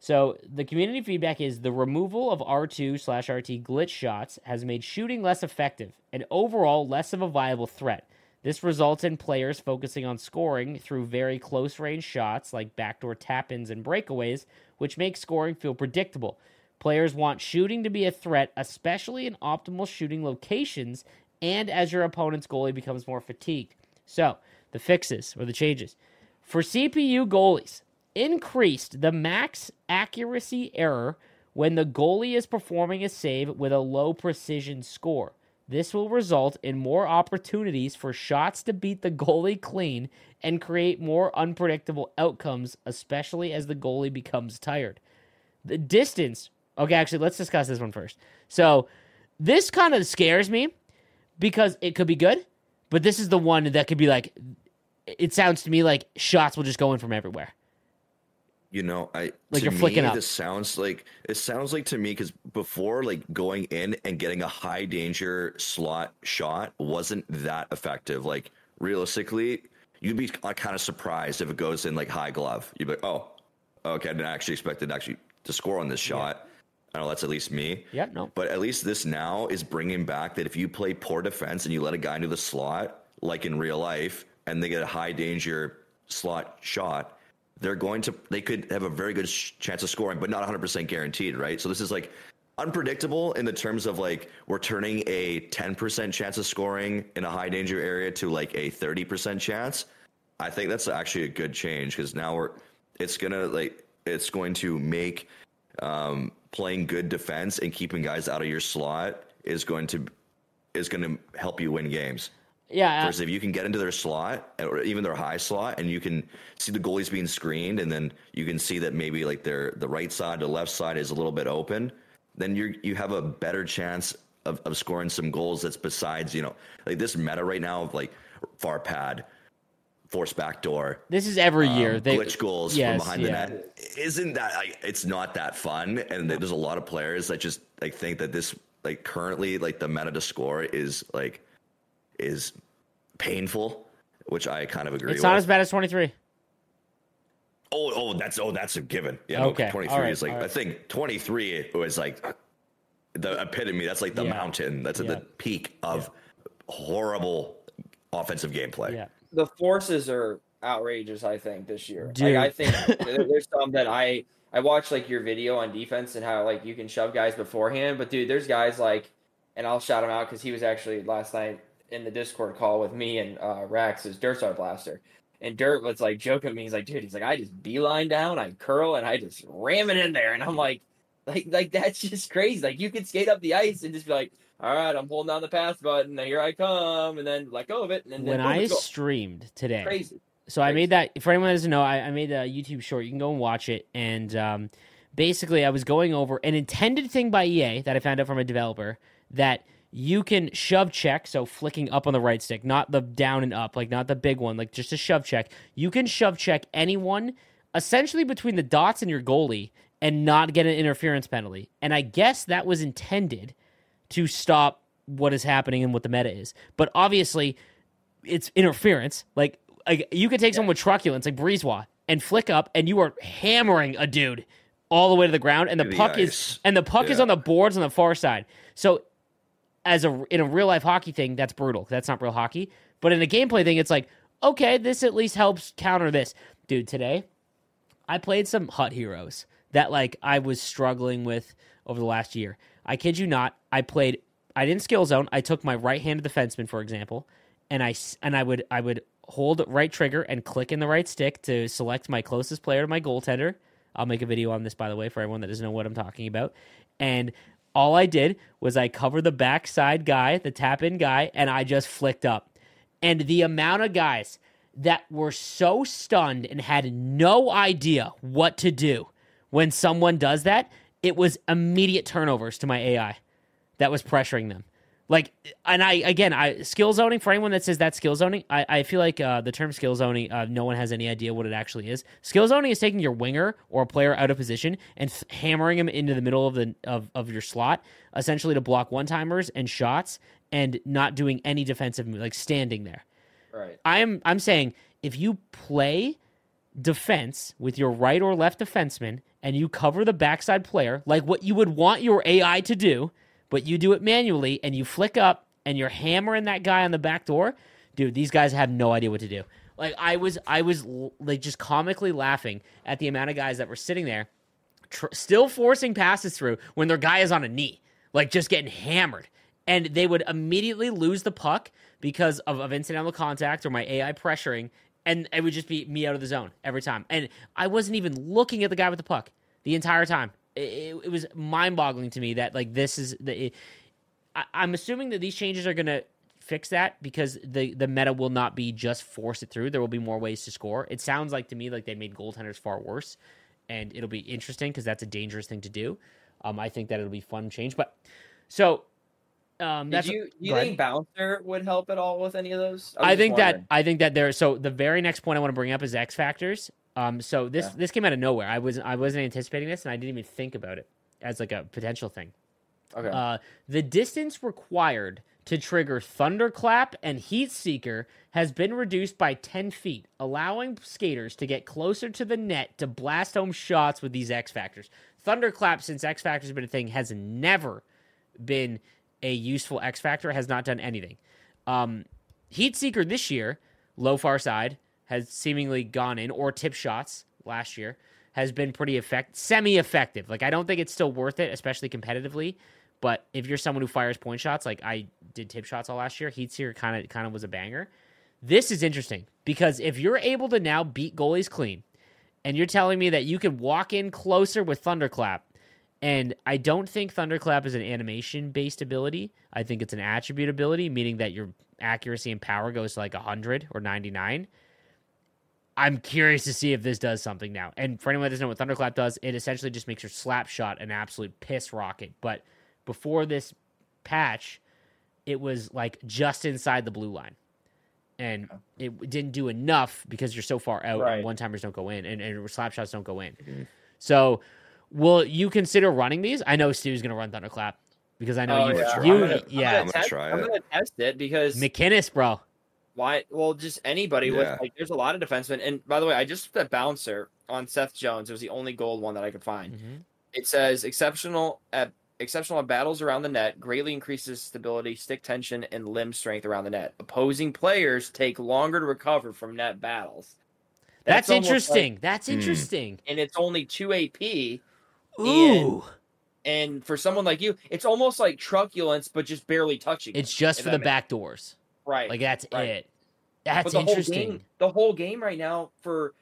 So the community feedback is the removal of R2 slash RT glitch shots has made shooting less effective and overall less of a viable threat. This results in players focusing on scoring through very close range shots like backdoor tap ins and breakaways, which makes scoring feel predictable. Players want shooting to be a threat, especially in optimal shooting locations and as your opponent's goalie becomes more fatigued. So, the fixes or the changes. For CPU goalies, increased the max accuracy error when the goalie is performing a save with a low precision score. This will result in more opportunities for shots to beat the goalie clean and create more unpredictable outcomes, especially as the goalie becomes tired. The distance. Okay, actually, let's discuss this one first. So, this kind of scares me because it could be good, but this is the one that could be like, it sounds to me like shots will just go in from everywhere. You know, I Like you're flicking me, up. This sounds like it sounds like to me because before, like going in and getting a high danger slot shot wasn't that effective. Like realistically, you'd be like, kind of surprised if it goes in like high glove. You'd be like, oh, okay, I didn't actually expect it to actually to score on this shot. I don't know. That's at least me. Yeah, no. But at least this now is bringing back that if you play poor defense and you let a guy into the slot, like in real life, and they get a high danger slot shot, they're going to they could have a very good sh- chance of scoring, but not 100% guaranteed, right? So this is like unpredictable in the terms of like we're turning a 10% chance of scoring in a high danger area to like a 30% chance. I think that's actually a good change because now we're it's gonna like it's going to make um, playing good defense and keeping guys out of your slot is going to is going to help you win games. Yeah, Versus if you can get into their slot or even their high slot, and you can see the goalies being screened, and then you can see that maybe like their the right side, the left side is a little bit open, then you you have a better chance of, of scoring some goals. That's besides you know like this meta right now of like far pad, force backdoor, this is every year. um, they glitch goals Yes, from behind yeah. the net. Isn't that like it's not that fun? And there's a lot of players that just like think that this like currently like the meta to score is like is painful, which I kind of agree It's with. not as bad as 23. oh, oh, that's oh, that's a given. Yeah, Okay, no, 23 all right, is like right. I think 23 was like the epitome. That's like the Yeah. mountain. That's at Yeah. the peak of horrible offensive gameplay. Yeah. The forces are outrageous. I think this year. Dude. Like I think there's some that I I watch like your video on defense and how like you can shove guys beforehand. But dude, there's guys like, and I'll shout him out because he was actually last night in the Discord call with me and uh, Rexx is Dirt's our blaster. And Dirt was like joking me. He's like, dude, he's like, I just beeline down, I curl, and I just ram it in there. And I'm like, like, like that's just crazy. Like you could skate up the ice and just be like, all right, I'm holding down the pass button. Here I come, and then let go of it. And then When boom, I streamed today, crazy. So I made that. For anyone that doesn't know, I, I made a YouTube short. You can go and watch it. And um, basically, I was going over an intended thing by EA that I found out from a developer that you can shove check, so flicking up on the right stick, not the down and up, like not the big one, like just a shove check. You can shove check anyone essentially between the dots and your goalie and not get an interference penalty. And I guess that was intended to stop what is happening and what the meta is. But obviously, it's interference. Like, like you could take someone with truculence, like Breezewa, and flick up, and you are hammering a dude all the way to the ground, and the the puck is and the puck is on the boards on the far side. So, as a in a real life hockey thing, that's brutal. That's not real hockey. But in a gameplay thing, it's like okay, this at least helps counter this, dude. Today, I played some HUT Heroes that like I was struggling with over the last year. I kid you not. I played. I didn't skill zone. I took my right-handed defenseman, for example, and I and I would I would hold right trigger and click in the right stick to select my closest player to my goaltender. I'll make a video on this, by the way, for everyone that doesn't know what I'm talking about. And all I did was I covered the backside guy, the tap in guy, and I just flicked up. And the amount of guys that were so stunned and had no idea what to do when someone does that, it was immediate turnovers to my AI that was pressuring them. Like, and I again, I skill zoning for anyone that says that's skill zoning. I, I feel like uh, the term skill zoning, uh, no one has any idea what it actually is. Skill zoning is taking your winger or a player out of position and th- hammering him into the middle of the of, of your slot, essentially to block one timers and shots, and not doing any defensive, move, like standing there. Right. I am I'm saying if you play defense with your right or left defenseman and you cover the backside player like what you would want your AI to do, but you do it manually and you flick up and you're hammering that guy on the back door, dude, these guys have no idea what to do. Like I was I was like just comically laughing at the amount of guys that were sitting there tr- still forcing passes through when their guy is on a knee, like just getting hammered. And they would immediately lose the puck because of, of incidental contact or my AI pressuring, and it would just be me out of the zone every time. And I wasn't even looking at the guy with the puck the entire time. It, it, it was mind boggling to me that like this is the. It, I, I'm assuming that these changes are gonna fix that because the the meta will not be just force it through. There will be more ways to score. It sounds like to me like they made goaltenders far worse, and it'll be interesting because that's a dangerous thing to do. Um, I think that it'll be fun change, but so um, Did that's you you ahead. think bouncer would help at all with any of those? I just think that. I think that there. So the very next point I want to bring up is X factors. Um, so this Yeah. this came out of nowhere. I was I wasn't anticipating this, and I didn't even think about it as like a potential thing. okay. Uh, the distance required to trigger Thunderclap and Heat Seeker has been reduced by 10 feet, allowing skaters to get closer to the net to blast home shots with these X Factors. Thunderclap, since X Factor's have been a thing, has never been a useful X Factor, has not done anything. Um, Heat Seeker this year, low far side, has seemingly gone in, or tip shots last year, has been pretty effect semi effective. Like I don't think it's still worth it, especially competitively. But if you're someone who fires point shots, like I did tip shots all last year, Heat Seeker kind of kind of was a banger. This is interesting because if you're able to now beat goalies clean, and you're telling me that you can walk in closer with Thunderclap, and I don't think Thunderclap is an animation based ability. I think it's an attribute ability, meaning that your accuracy and power goes to like 100 or 99. I'm curious to see if this does something now. And for anyone that doesn't know what Thunderclap does, it essentially just makes your slap shot an absolute piss rocket. But before this patch, it was like just inside the blue line. And it didn't do enough because you're so far out Right. and one timers don't go in and, and slap shots don't go in. Mm-hmm. So will you consider running these? I know Stu's gonna run Thunderclap because I know Oh, you yeah. you I'm gonna- I'm yeah. I'm gonna test, try I'm it. gonna test it because McKinnis, bro. why? Well, just anybody Yeah. with like, there's a lot of defensemen. And by the way, I just put a bouncer on Seth Jones. It was the only gold one that I could find. Mhm. It says exceptional at exceptional at battles around the net, greatly increases stability, stick tension, and limb strength around the net. Opposing players take longer to recover from net battles. That's, almost like- interesting. That's Hmm. interesting. and it's only two AP. Ooh. And for someone like you, it's almost like truculence, but just barely touching. It's it, just for the makes- back doors. right. Like that's right. it. That's the interesting. Whole game, the whole game right now for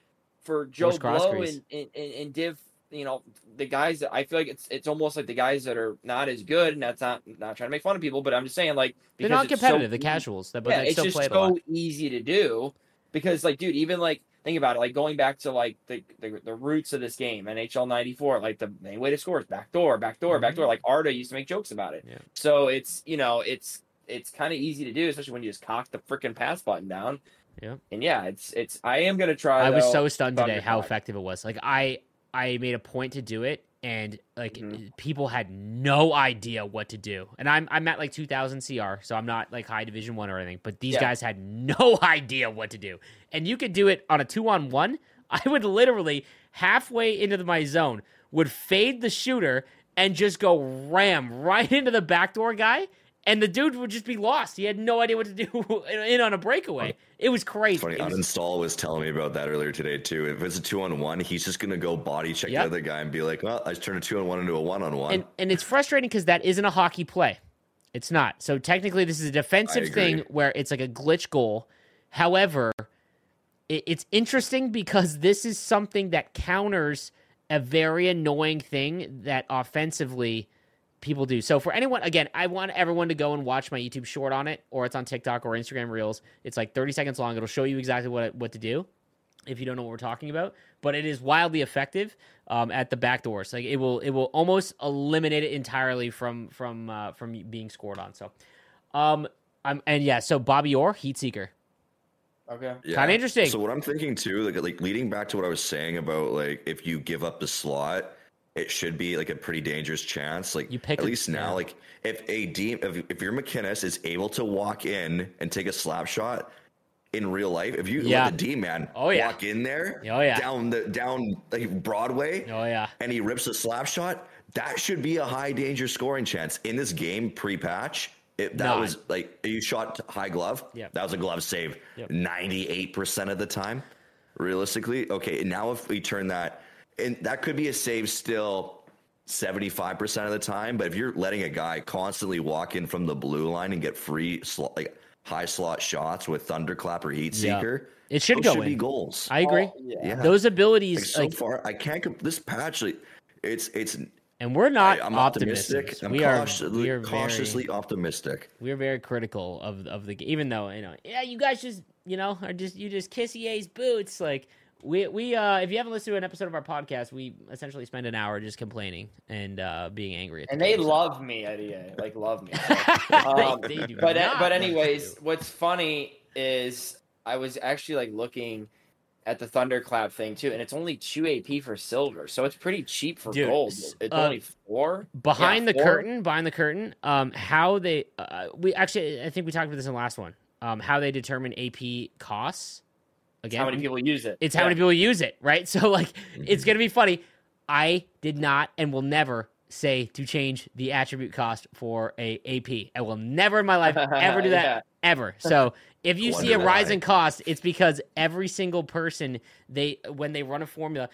for Joe Blow and, and, and, and Div, you know, the guys that I feel like it's it's almost like the guys that are not as good, and that's not not trying to make fun of people, but I'm just saying like They're not it's so competitive. the casuals, that but yeah, they it's just lot. so easy to do because like dude, even like think about it, like going back to like the the, the roots of this game, NHL '94, like the main way to score is back door, back door, back Mhm. door. Like Arda used to make jokes about it. Yeah. So it's you know it's it's kind of easy to do, especially when you just cock the freaking pass button down. Yeah. And yeah, it's it's. I am gonna try. I was so stunned today how effective it was. Like I I made a point to do it and like Mhm. people had no idea what to do. And I'm I'm at like 2000 CR, so I'm not like high division 1 or anything, but these Yeah. guys had no idea what to do. And you could do it on a 2 on 1. I would literally halfway into the, my zone would fade the shooter and just go ram right into the backdoor guy and the dude would just be lost. He had no idea what to do in on a breakaway. It was crazy. Funny. Was- Uninstall was telling me about that earlier today too. If it's a two on one, he's just gonna go body check Yep. the other guy and be like, "Well, I just turned a two on one into a one on one." and and it's frustrating because that isn't a hockey play. It's not. So technically, this is a defensive thing where it's like a glitch goal. However, it, it's interesting because this is something that counters a very annoying thing that offensively people do. So for anyone, again, I want everyone to go and watch my YouTube short on it, or it's on TikTok or Instagram Reels. It's like 30 seconds long. It'll show you exactly what what to do if you don't know what we're talking about. But it is wildly effective um, at the back doors. Like it will it will almost eliminate it entirely from from uh, from being scored on. So Um, I'm and yeah, so Bobby Orr, Heat Seeker, Okay. Yeah. kind of interesting. So what I'm thinking too, like like leading back to what I was saying about like if you give up the slot, it should be like a pretty dangerous chance. Like You pick at least now, yeah. like if a D if, if your McKinnis is able to walk in and take a slap shot in real life, if you Yeah. let the D man Oh, yeah. walk in there, Oh, yeah. down the down like Broadway, oh yeah, and he rips a slap shot, that should be a high danger scoring chance in this game pre-patch. It, that Not. was like you shot high glove. Yep. that was a glove save. Ninety-eight percent of the time, realistically. Okay, now if we turn that, and that could be a save still. 75% of the time, but if you're letting a guy constantly walk in from the blue line and get free slot, like high slot shots with thunderclap or heat Yeah. seeker, it should those go should be goals. I agree. Oh, yeah. yeah. Those like abilities, so like, far, I can't. comp- This patch, like, it's it's and we're not I, am optimistic. optimistic. I'm we are, cautiously, we are cautiously very, optimistic. we are very critical of of the game. Even though you know, yeah, you guys just you know are just you just kiss EA's boots. Like we we uh, if you haven't listened to an episode of our podcast, we essentially spend an hour just complaining and uh being angry. The And they love me at EA, like love me. Um, they do but not but anyways, what's funny is I was actually like looking at the thunderclap thing too, and it's only two AP for silver, so it's pretty cheap for Dude, gold. It's uh, only four. behind Yeah, the four. curtain behind the curtain um how they uh, we actually i think we talked about this in the last one um how they determine ap costs again how many people use it? it's how Yeah. many people use it right so like it's gonna be funny i did not and will never say to change the attribute cost for a ap i will never in my life ever do that Yeah. ever. So if you see a rise in cost, it's because every single person they when they run a formula,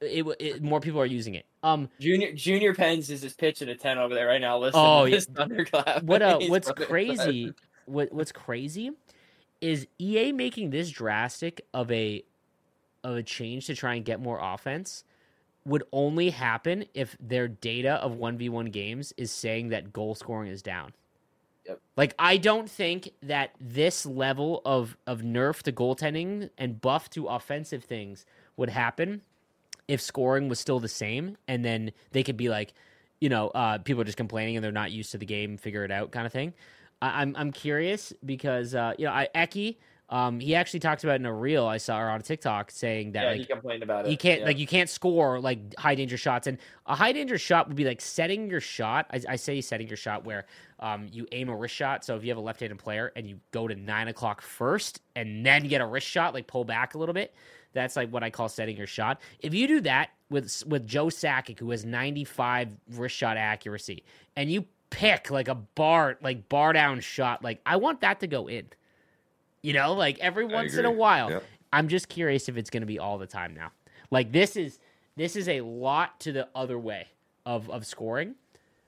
it, it, more people are using it. Um, Junior Junior Pens is just pitching a ten over there right now. Listen, Oh, to this thunderclap. what uh, what's crazy? What what's crazy is EA making this drastic of a of a change to try and get more offense would only happen if their data of 1v1 games is saying that goal scoring is down. Yep. Like I don't think that this level of of nerf to goaltending and buff to offensive things would happen if scoring was still the same and then they could be like you know uh, people are just complaining and they're not used to the game figure it out kind of thing I, I'm, I'm curious because uh, you know I, Eki um, he actually talks about in a reel I saw or on TikTok saying that Yeah, like he complained about it. you can't Yeah. like you can't score like high danger shots and a high danger shot would be like setting your shot i, I say setting your shot where um, you aim a wrist shot so if you have a left-handed player and you go to nine o'clock first and then get a wrist shot like pull back a little bit that's like what i call setting your shot if you do that with with joe sakic who has 95 wrist shot accuracy and you pick like a bar like bar down shot like i want that to go in you know like every once in a while Yep. I'm just curious if it's going to be all the time now. Like this is this is a lot to the other way of of scoring,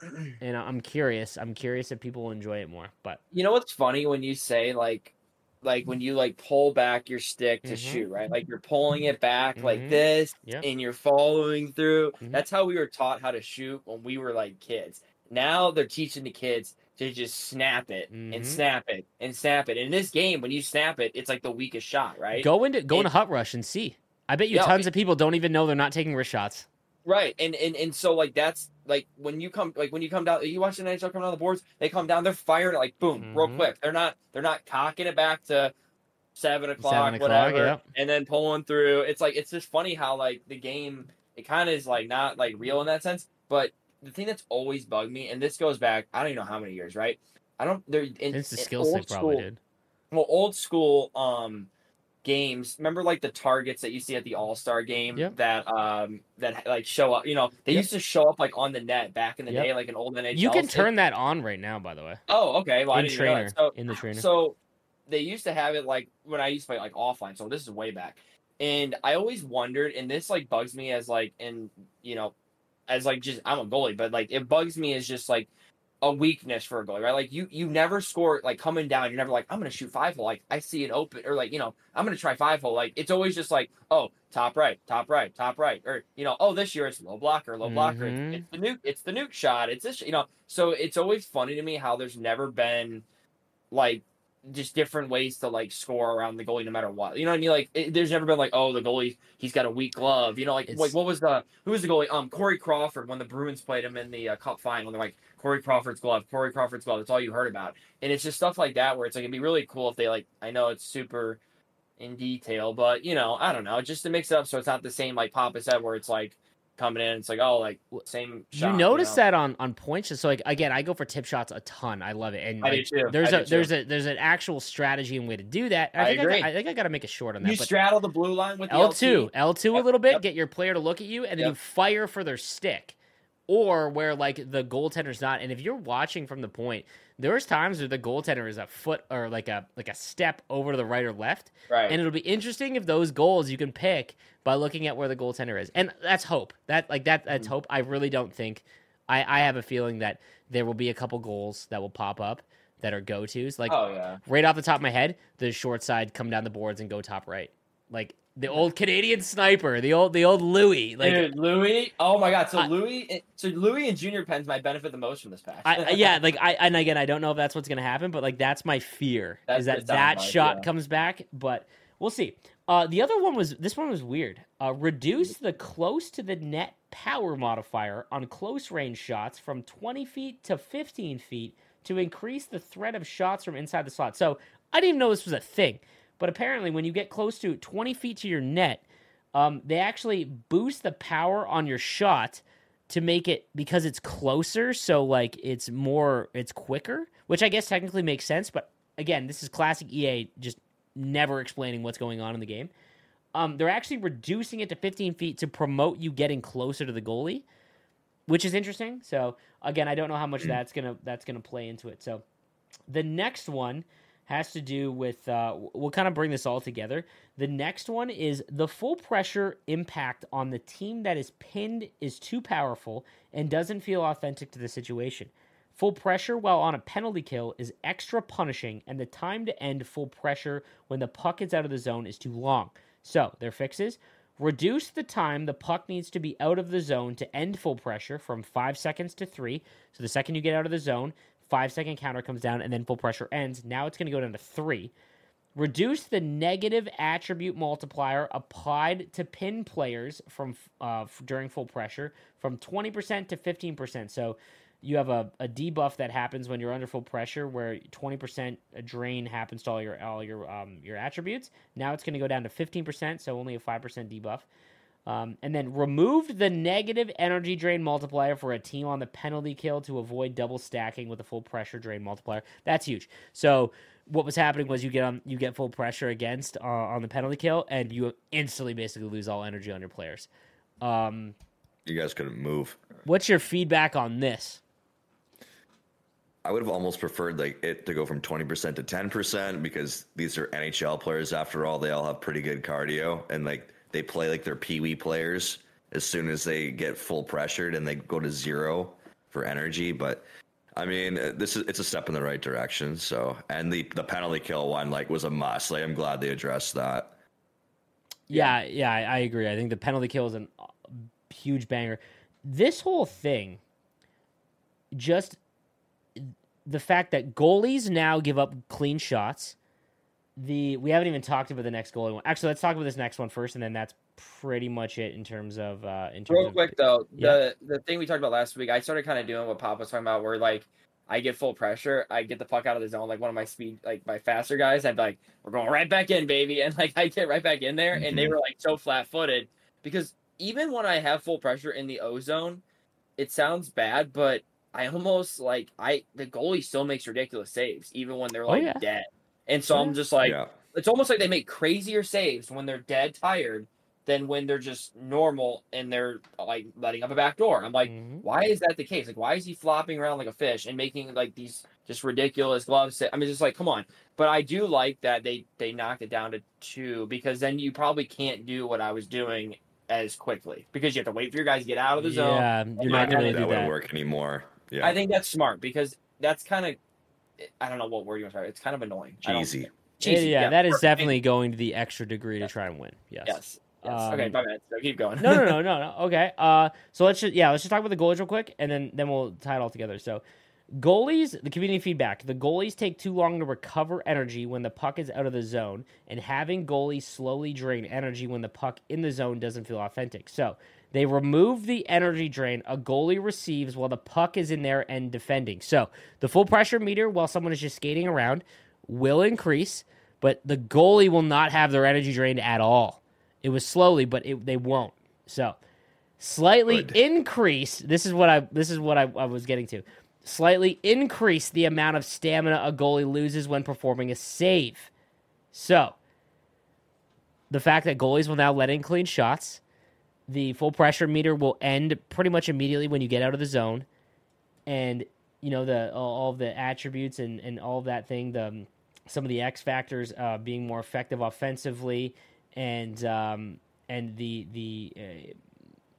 and I'm curious. I'm curious if people will enjoy it more. But You know what's funny when you say like like when you like pull back your stick to Mhm. shoot, right? Like you're pulling it back Mhm. like this Yeah. and you're following through. Mhm. That's how we were taught how to shoot when we were like kids. Now they're teaching the kids to just snap it Mhm. and snap it and snap it. In this game, when you snap it, it's like the weakest shot, right? go into go into HUT rush and see. I bet you Yeah, tons it- of people don't even know they're not taking wrist shots. Right, and and and so like that's like when you come like when you come down, you watch the NHL come down the boards, they come down, they're firing it like boom, real Mhm. quick. They're not they're not cocking it back to seven o'clock, Seven o'clock, whatever, yep. and then pulling through. It's like it's just funny how like the game it kind of is like not like real in that sense. But the thing that's always bugged me, and this goes back I don't even know how many years, right? I don't. They're in, It's the skill old probably, dude. well, old school um games. Remember like the targets that you see at the All Star game Yep. that um that like show up. You know, they Yep. used to show up like on the net back in the Yep. day, like an old NHL. You can turn that on right now, by the way. Oh, okay. Well, I in trainer. So, in the trainer. so they used to have it like when I used to play like offline. So this is way back, and I always wondered, and this like bugs me as like, and you know, as like just I'm a goalie, but like it bugs me as just like a weakness for a goalie, right? Like you you never score like coming down. You're never like I'm gonna shoot five hole. Like I see an open or like you know I'm gonna try five hole. Like it's always just like oh top right, top right, top right, or you know oh this year it's low blocker, low blocker. It's- Mhm. It's, the nuke. It's the nuke shot. It's this. You know. So it's always funny to me how there's never been like just different ways to like score around the goalie no matter what. You know what I mean? Like it, there's never been like oh the goalie he's got a weak glove. You know like It's- like what was the who was the goalie? Um Corey Crawford when the Bruins played him in the uh, Cup final. They're like Corey Crawford's glove, Corey Crawford's glove. That's all you heard about, and it's just stuff like that where it's like it'd be really cool if they like. I know it's super in detail, but you know, I don't know, just to mix it up so it's not the same like Papa said, where it's like coming in, it's like oh, like same. Shot, you notice know? that on on points. So like again, I go for tip shots a ton. I love it, and I do like, too. there's I a there's a there's an actual strategy and way to do that. I think agree. I, think I got to make a short on that. You straddle the blue line with the L two, L two a little bit. yep. Get your player to look at you, and then you fire for their stick, or where like the goaltender's not. And if you're watching from the point, there's times where the goaltender is a foot or like a like a step over to the right or left, Right. and it'll be interesting if those goals you can pick by looking at where the goaltender is, and that's hope. That like that that's Mm-hmm. hope. I really don't think. I I have a feeling that there will be a couple goals that will pop up that are go tos. Like oh yeah. right off the top of my head, the short side come down the boards and go top right. Like the old Canadian sniper, the old the old Louis. Like Dude, Louis. Oh my God. So I- Louis. So Louis and Junior Pens might benefit the most from this patch. I, yeah, like I and again I don't know if that's what's gonna happen, but like that's my fear That's is that that like, shot yeah. comes back, but we'll see. Uh, the other one was this one was weird. Uh, reduce the close to the net power modifier on close range shots from 20 feet to 15 feet to increase the threat of shots from inside the slot. So I didn't even know this was a thing, but apparently when you get close to 20 feet to your net, um, they actually boost the power on your shot to make it because it's closer so like it's more it's quicker which i guess technically makes sense but again this is classic ea just never explaining what's going on in the game. Um, they're actually reducing it to 15 feet to promote you getting closer to the goalie which is interesting. So again i don't know how much that's gonna that's gonna play into it. So the next one has to do with uh, we'll kind of bring this all together the next one is the full pressure impact on the team that is pinned is too powerful and doesn't feel authentic to the situation. Full pressure while on a penalty kill is extra punishing, and the time to end full pressure when the puck is out of the zone is too long. So, their fixes reduce the time the puck needs to be out of the zone to end full pressure from five seconds to three. So, the second you get out of the zone, five second counter comes down, and then full pressure ends. Now it's going to go down to three reduce the negative attribute multiplier applied to pin players from uh, during full pressure from 20% to 15%. So you have a, a debuff that happens when you're under full pressure where 20% drain happens to all your all your um, your attributes. Now it's going to go down to 15%, so only a 5% debuff. Um, and then removed the negative energy drain multiplier for a team on the penalty kill to avoid double stacking with a full pressure drain multiplier. That's huge. So what was happening was you get on you get full pressure against uh, on the penalty kill, and you instantly basically lose all energy on your players. Um, You guys couldn't move. what's your feedback on this? I would have almost preferred like it to go from twenty percent to ten percent because these are NHL players. After all, they all have pretty good cardio and like they play like they're pee wee players. As soon as they get full pressured and they go to zero for energy, but I mean, uh, this is it's a step in the right direction. So, and the the penalty kill one like was a must. Like I'm glad they addressed that. Yeah, yeah, I, I agree. I think the penalty kill is a huge banger. This whole thing, just the fact that goalies now give up clean shots. The we haven't even talked about the next goalie one. Actually, let's talk about this next one first, and then that's pretty much it in terms of uh, in terms Real of quick though, Yeah. the the thing we talked about last week, I started kind of doing what Pop was talking about, where like I get full pressure, I get the puck out of the zone, like one of my speed, like my faster guys, I'd be like, "We're going right back in, baby," and like I get right back in there, and they Mhm. were like so flat footed because even when I have full pressure in the O zone, it sounds bad, but I almost like I the goalie still makes ridiculous saves even when they're Oh, like yeah. dead, and so I'm just like, yeah, it's almost like they make crazier saves when they're dead tired than when they're just normal and they're like letting up a back door. I'm like, Mhm. why is that the case? Like, why is he flopping around like a fish and making like these just ridiculous gloves? I mean, just like, come on. But I do like that they they knocked it down to two because then you probably can't do what I was doing as quickly because you have to wait for your guys to get out of the zone. Yeah, you're not gonna think really that wouldn't that. work anymore. Yeah, I think that's smart because that's kind of I don't know what word you want to start. It's kind of annoying. I don't- cheesy. Yeah, Cheesy, yeah, that is perfect. definitely going to the extra degree to try and win. Yes. Yes. yes. Um, okay, my bad. So keep going. no, no, no, no, no. Okay. Uh, so let's just yeah, let's just talk about the goalies real quick, and then then we'll tie it all together. So, goalies, the community feedback: the goalies take too long to recover energy when the puck is out of the zone, and having goalies slowly drain energy when the puck in the zone doesn't feel authentic. So, They remove the energy drain a goalie receives while the puck is in there and defending. So the full pressure meter while someone is just skating around will increase, but the goalie will not have their energy drained at all. It was slowly, but it, they won't. So slightly Good. increase. This is what I this is what I, I was getting to. Slightly increase the amount of stamina a goalie loses when performing a save. So the fact that goalies will now let in clean shots, the full pressure meter will end pretty much immediately when you get out of the zone, and you know the all, the attributes and and all that thing. The um, some of the X factors uh, being more effective offensively, and um, and the the uh,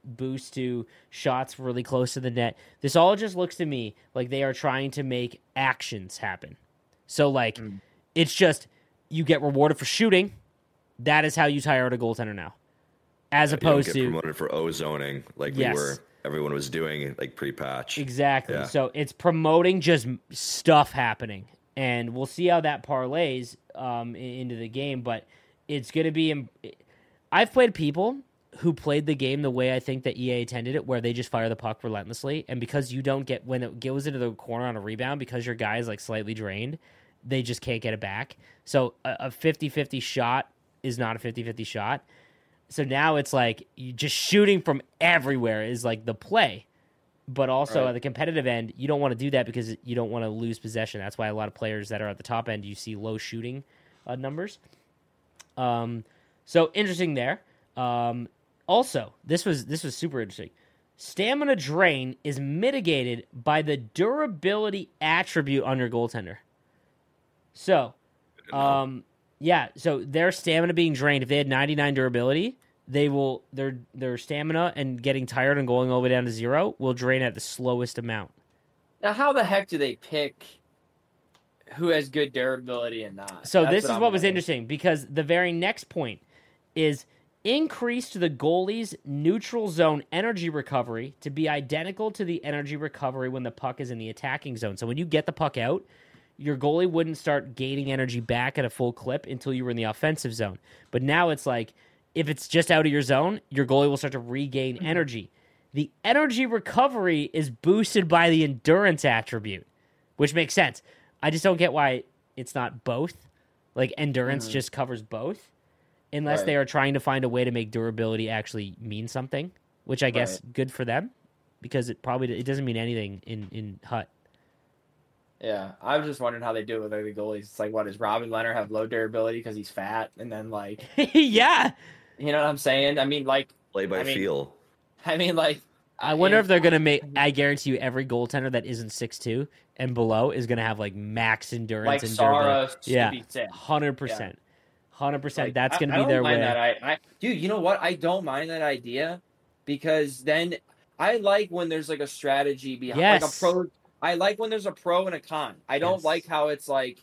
boost to shots really close to the net. This all just looks to me like they are trying to make actions happen. So like Mm. it's just you get rewarded for shooting. That is how you tire out a goaltender now. As opposed get to promoted for ozoning like Yes. we were. Everyone was doing like pre-patch. Exactly. Yeah. So it's promoting just stuff happening, and we'll see how that parlays um, into the game. But it's going to be. im- I've played people who played the game the way I think that EA intended it, where they just fire the puck relentlessly, and because you don't get when it goes into the corner on a rebound, because your guy is like slightly drained, they just can't get it back. So a, a 50-50 shot is not a 50-50 shot. So now it's like you just shooting from everywhere is like the play but also Right. at the competitive end, you don't want to do that because you don't want to lose possession. That's why a lot of players that are at the top end, you see low shooting uh, numbers. Um, so interesting there. Um, also, this was this was super interesting. Stamina drain is mitigated by the durability attribute on your goaltender. So, um, yeah, so their stamina being drained, if they had 99 durability, they will their their stamina and getting tired and going all the way down to zero will drain at the slowest amount. Now, how the heck do they pick who has good durability and not? So That's this is I'm what was wondering. interesting because the very next point is increase to the goalie's neutral zone energy recovery to be identical to the energy recovery when the puck is in the attacking zone. So when you get the puck out, your goalie wouldn't start gaining energy back at a full clip until you were in the offensive zone. But now it's like if it's just out of your zone, your goalie will start to regain energy. The energy recovery is boosted by the endurance attribute, which makes sense. I just don't get why it's not both. Like endurance Mhm. just covers both, unless Right. they are trying to find a way to make durability actually mean something, which I guess good for them because it probably it doesn't mean anything in in HUT. Yeah, I was just wondering how they do it with like, the goalies. It's like, what does Robin Lehner have low durability because he's fat, and then like, yeah, you know what I'm saying? I mean, like, Play by I mean, feel. I mean, like, I wonder if they're gonna make. I guarantee you, every goaltender that isn't six two and below is gonna have like max endurance like and Sara, Yeah. yeah. Hundred percent, hundred percent. That's gonna I be don't their mind way. That. I, I, dude, you know what? I don't mind that idea because then I like when there's like a strategy behind, like a pro. I like when there's a pro and a con. I don't Yes. like how it's like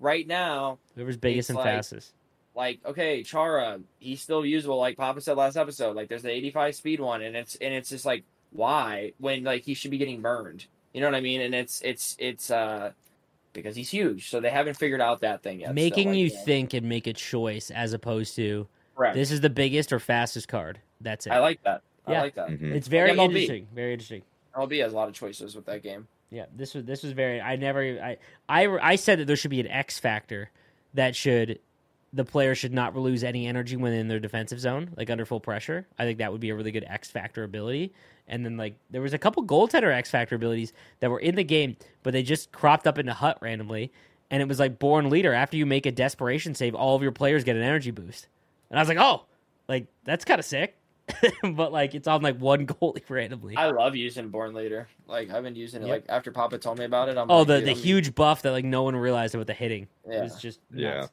right now. Whoever's biggest and like- fastest. Like, okay, Chara, he's still usable. Like Papa said last episode, like there's the 85 speed one, and it's and it's just like why when like he should be getting burned. You know what I mean? And it's it's it's uh because he's huge, so they haven't figured out that thing yet. Making so, like, you yeah. think and make a choice as opposed to Correct. this is the biggest or fastest card. That's it. I like that. I like that. Mhm. it's very MLB. interesting. Very interesting. MLB has a lot of choices with that game. Yeah, this was this was very. I never. I I I said that there should be an X factor that should the player should not lose any energy when in their defensive zone, like under full pressure. I think that would be a really good X factor ability. And then like there was a couple goaltender X factor abilities that were in the game, but they just cropped up into HUT randomly, and it was like born leader. After you make a desperation save, all of your players get an energy boost, and I was like, oh, like that's kind of sick. but like it's on like one goalie randomly. I love using Born Leader. Like I've been using it. Yep. Like after Papa told me about it, I'm Oh, like, the, the I'm- huge buff that like no one realized about the hitting. It was just Yeah.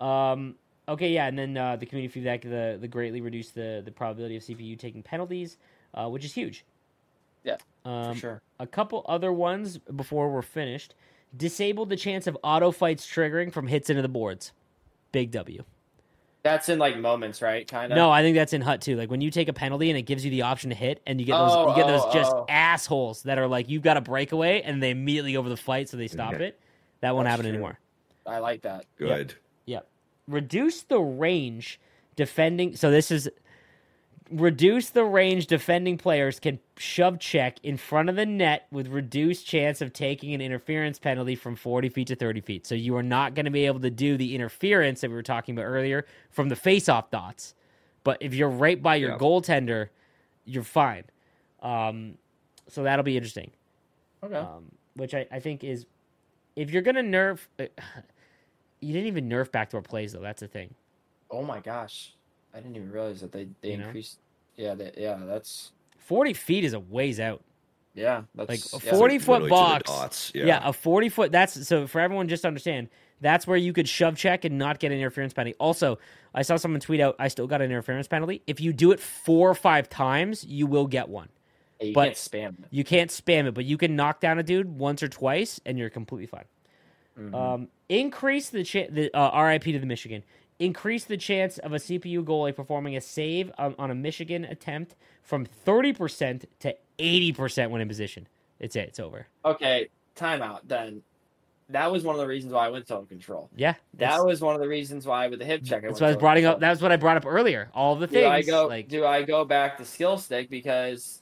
Um. Okay. Yeah. And then uh, the community feedback the the greatly reduced the the probability of CPU taking penalties, uh, which is huge. Yeah, Um, for sure. A couple other ones before we're finished. Disabled the chance of auto fights triggering from hits into the boards. Big W. That's in like moments, right? Kind of. No, I think that's in HUT too. Like when you take a penalty and it gives you the option to hit, and you get those Oh, you get oh, those oh, just oh. assholes that are like you've got a breakaway and they immediately go over the fight, so they stop Yeah. it. That won't That's happen true. anymore. I like that. Good. Yep. Reduce the range defending. So this is reduce the range defending players can shove check in front of the net with reduced chance of taking an interference penalty from 40 feet to 30 feet. So you are not going to be able to do the interference that we were talking about earlier from the face-off dots. But if you're right by your Yeah. goaltender, you're fine. Um, so that'll be interesting. Okay. Um, which I, I think is, if you're gonna nerf, you didn't even nerf backdoor plays though. That's the thing. oh my gosh, I didn't even realize that they they You know? increased. Yeah, they, yeah, that's Forty feet is a ways out. yeah, that's Like, a yeah. 40 foot Literally to the box. dots, Yeah. Yeah. a 40 foot. That's so for everyone just to understand. That's where you could shove check and not get an interference penalty. Also, I saw someone tweet out, I still got an interference penalty. If you do it four or five times, you will get one. Yeah, you but- can't spam it. You can't spam it, but you can knock down a dude once or twice, and you're completely fine. Mhm. Um, increase the chance. The uh, RIP to the Michigan. Increase the chance of a CPU goalie performing a save on, on a Michigan attempt from thirty percent to eighty percent when in position. It's it. It's over. okay, timeout. Then that was one of the reasons why I went to total control. Yeah, That was one of the reasons why with the hip check. I That's what I was bringing up. control. That was what I brought up earlier. All the things. do. I go? like do I go back to skill stick because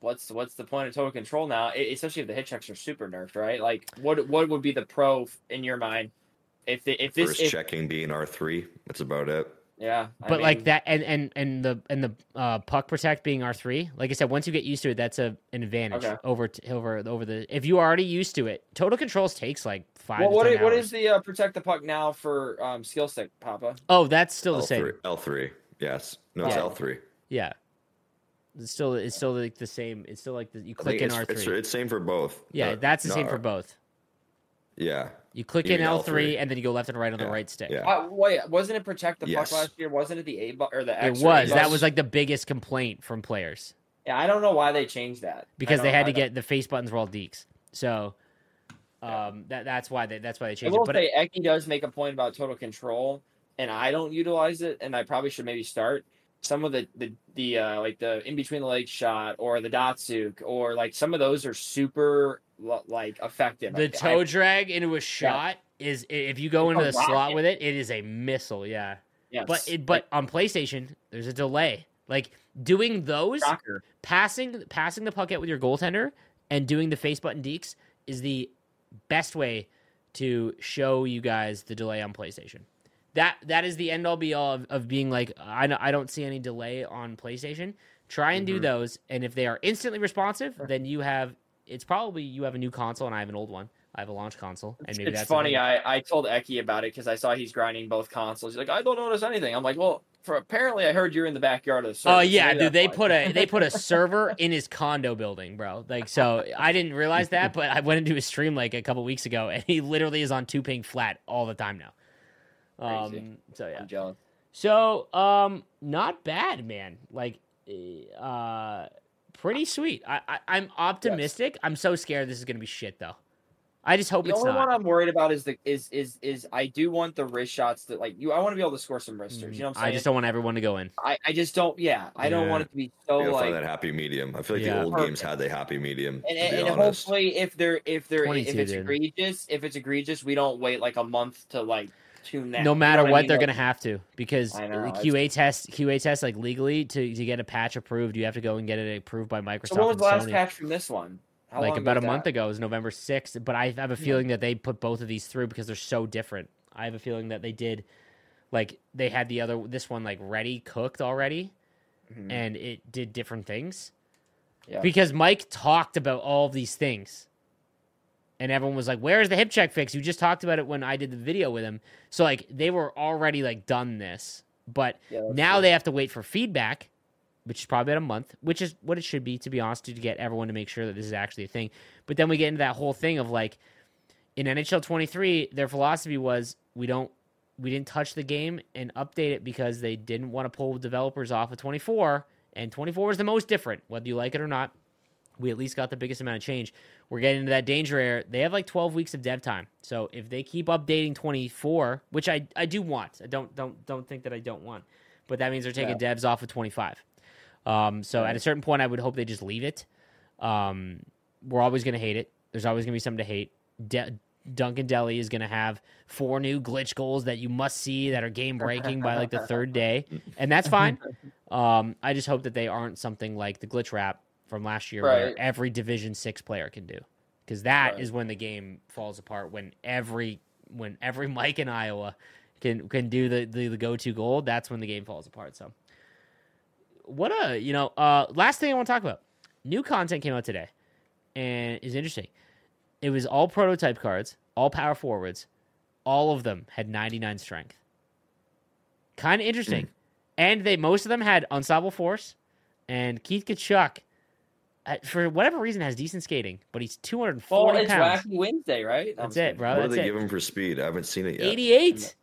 what's what's the point of total control now? E- especially if the hit checks are super nerfed, right? Like, what what would be the pro in your mind if the, if this First if, checking being R three. That's about it. yeah, I but like that, and and and the and the uh, puck protect being R three. Like I said, once you get used to it, that's a an advantage Okay. over over over the. If you are already used to it, total controls takes like five. Well, to what 10 is, hours. is the uh, protect the puck now for um, skill stick, Papa? Oh, that's still the same. L three. Yes. No, it's Yeah. L three. Yeah. It's still it's still like the same. It's still like the, you click think in it's, R three. it's same for both. Yeah, Not- that's the not same for both. Yeah. You click You in L three and then you go left and right on the right stick. yeah. Uh, wait, wasn't it protect the Yes. puck last year? Wasn't it the A bu- or the It X? or was. That was like the biggest complaint from players Yeah, I don't know why they changed that. Because they had to don't- get the face buttons were all dekes. So um that that's why they that's why they I changed it. But say Eki does make a point about total control, and I don't utilize it, and I probably should maybe start some of the the the uh, like the in between the legs shot or the Datsyuk or like some of those are super lo- like effective. the I- toe drag into a shot is if you go into the slot with it, it is a missile. Yeah. yes, But it but on PlayStation, there's a delay. Like doing those rocker. passing passing the puck out with your goaltender and doing the face button dekes is the best way to show you guys the delay on PlayStation. That that is the end all be all of, of being like I don't- I don't see any delay on PlayStation. Try and do Mhm. those, and if they are instantly responsive, then you have it's probably you have a new console and I have an old one. I have a launch console, and maybe it's that's funny. I, I told Eki about it because I saw he's grinding both consoles. He's like, I don't notice anything. I'm like, well, for apparently I heard you're in the backyard of the. server, Oh so yeah, dude. They why." put a they put a server in his condo building, bro. Like so, I didn't realize that, but I went into his stream like a couple weeks ago, and he literally is on two ping flat all the time now. Crazy. Um. So yeah. I'm jealous. So um, not bad, man. Like, uh, pretty sweet. I, I I'm optimistic. I'm so scared this is gonna be shit though. I just hope it's The it's only not. one I'm worried about is the is is is I do want the wrist shots that like you. I want to be able to score some wristers. Mm-hmm. You know what I'm saying? I just don't want everyone to go in. I, I just don't. Yeah, I don't want it to be so You like. find that happy medium. I feel like Yeah. the old Perfect. games had the happy medium. And, to be and hopefully, if they're if they're if it's did. egregious, if it's egregious, we don't wait like a month to like tune that. no You matter know what, I mean? they're Like, gonna have to because know, it's- QA test, QA test, like legally to, to get a patch approved, you have to go and get it approved by Microsoft So when was the last Sony. patch from this one? How like about a was month ago, it was November sixth. But I have a feeling that they put both of these through because they're so different. I have a feeling that they did, like they had the other this one like ready cooked already, Mhm. and it did different things. Yeah. Because Mike talked about all of these things. And everyone was like, "Where's the hip check fix?" You just talked about it when I did the video with him. So like they were already like done this, but Yeah, now true. they have to wait for feedback, which is probably about a month, which is what it should be to be honest, to get everyone to make sure that this is actually a thing. But then we get into that whole thing of like in NHL 23, their philosophy was we don't we didn't touch the game and update it because they didn't want to pull developers off of 24, and 24 is the most different, whether you like it or not. We at least got the biggest amount of change. We're getting into that danger area. They have like 12 weeks of dev time. So if they keep updating 24, which I, I do want, I don't don't don't think that I don't want, but that means they're taking devs off of 25. Um, so at a certain point, I would hope they just leave it. Um, we're always going to hate it. There's always going to be something to hate. De- Duncan Deli is going to have four new glitch goals that you must see that are game breaking by like the third day, and that's fine. Um, I just hope that they aren't something like the glitch wrap from last year, where every Division Six player can do, because that is Right. when the game falls apart. When every when every Mike in Iowa can can do the the, the go to goal, that's when the game falls apart. So, what a you know. Uh, last thing I want to talk about. New content came out today, and is interesting. It was all prototype cards, all power forwards. All of them had 99 strength. Kind of interesting. And they most of them had unstoppable force. And Keith Tkachuk, for whatever reason, has decent skating, but he's 240 Well, it's pounds. Wacky Wednesday, right? No, I'm That's it, bro. what do they it. give him for speed? I haven't seen it yet. 88.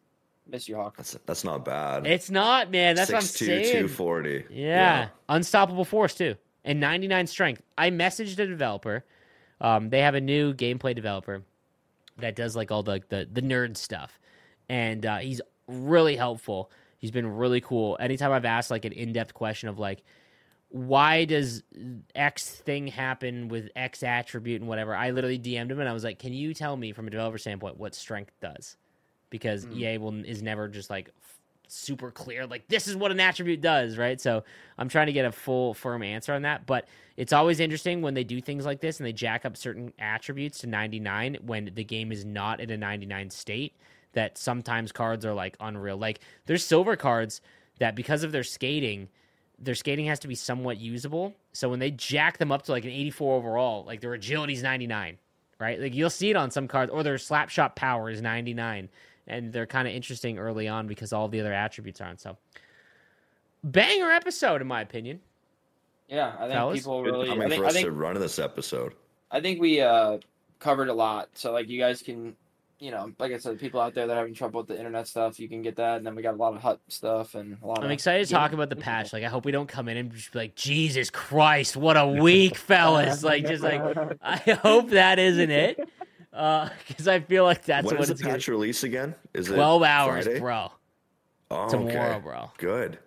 Miss you, Hawk. That's that's not bad. It's not, man. That's what I'm saying. 240. Yeah. Unstoppable force too. And 99 strength. I messaged a developer. Um, they have a new gameplay developer that does like all the the, the nerd stuff. And uh, he's really helpful. He's been really cool. Anytime I've asked like an in-depth question of like why does X thing happen with X attribute and whatever, I literally DM'd him and I was like, "Can you tell me from a developer standpoint what strength does?" Because Mm. EA will is never just like f- super clear like this is what an attribute does, right? So I'm trying to get a full firm answer on that, but it's always interesting when they do things like this and they jack up certain attributes to 99 when the game is not in a 99 state that sometimes cards are like unreal. Like there's silver cards that because of their skating, their skating has to be somewhat usable. So when they jack them up to like an 84 overall, like their agility's 99, right? Like you'll see it on some cards or their slap shot power is 99 and they're kind of interesting early on because all the other attributes aren't. So banger episode in my opinion. Yeah, I think Fellas? people Good really. timing I think, for I us to run this episode. I think we uh covered a lot. So like you guys can, you know, like I said, people out there that are having trouble with the internet stuff, you can get that. And then we got a lot of HUT stuff and a lot. Of I'm of excited to talk about the patch. Like I hope we don't come in and just be like, Jesus Christ, what a week, fellas. Like just like I hope that isn't it. Uh, because I feel like that's when what is the it's gonna patch release again? Is it Twelve hours, Friday? bro. Oh, Tomorrow, okay. bro. Good.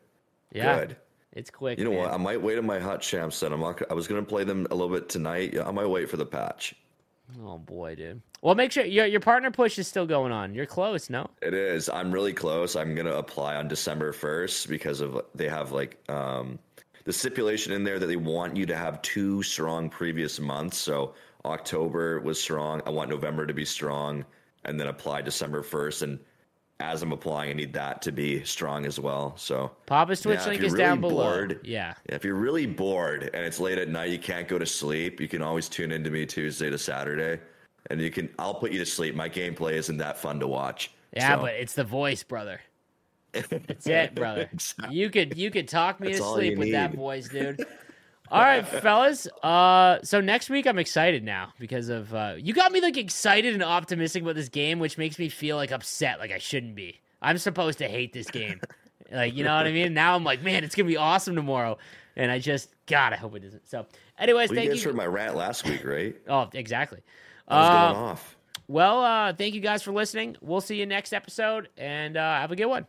Yeah, Good. it's quick. You know man. what? I might wait on my hot champs. Then I'm not. I was gonna play them a little bit tonight. I might wait for the patch. Oh boy, dude. Well, make sure your your partner push is still going on. You're close, no? It is. I'm really close. I'm gonna apply on December 1st because of they have like um, the stipulation in there that they want you to have two strong previous months. So October was strong. I want November to be strong, and then apply December 1st. And as I'm applying, I need that to be strong as well. So Papa's Twitch Yeah, link is really down below. bored- Yeah. if you're really bored and it's late at night, you can't go to sleep. You can always tune into me Tuesday to Saturday, and you can. I'll put you to sleep. My gameplay isn't that fun to watch. Yeah, So- but it's the voice, brother. That's it, brother. You could you could talk me That's to sleep with that voice, dude. All right, fellas. Uh, so next week I'm excited now because of uh, you got me like excited and optimistic about this game, which makes me feel like upset, like I shouldn't be. I'm supposed to hate this game, like you know what I mean. Now I'm like, man, it's gonna be awesome tomorrow, and I just God, I hope it isn't. So, anyways, Well, you thank guys you. heard my rant last week, right? oh, exactly. I was Uh, going off. well, uh, thank you guys for listening. We'll see you next episode, and uh, have a good one.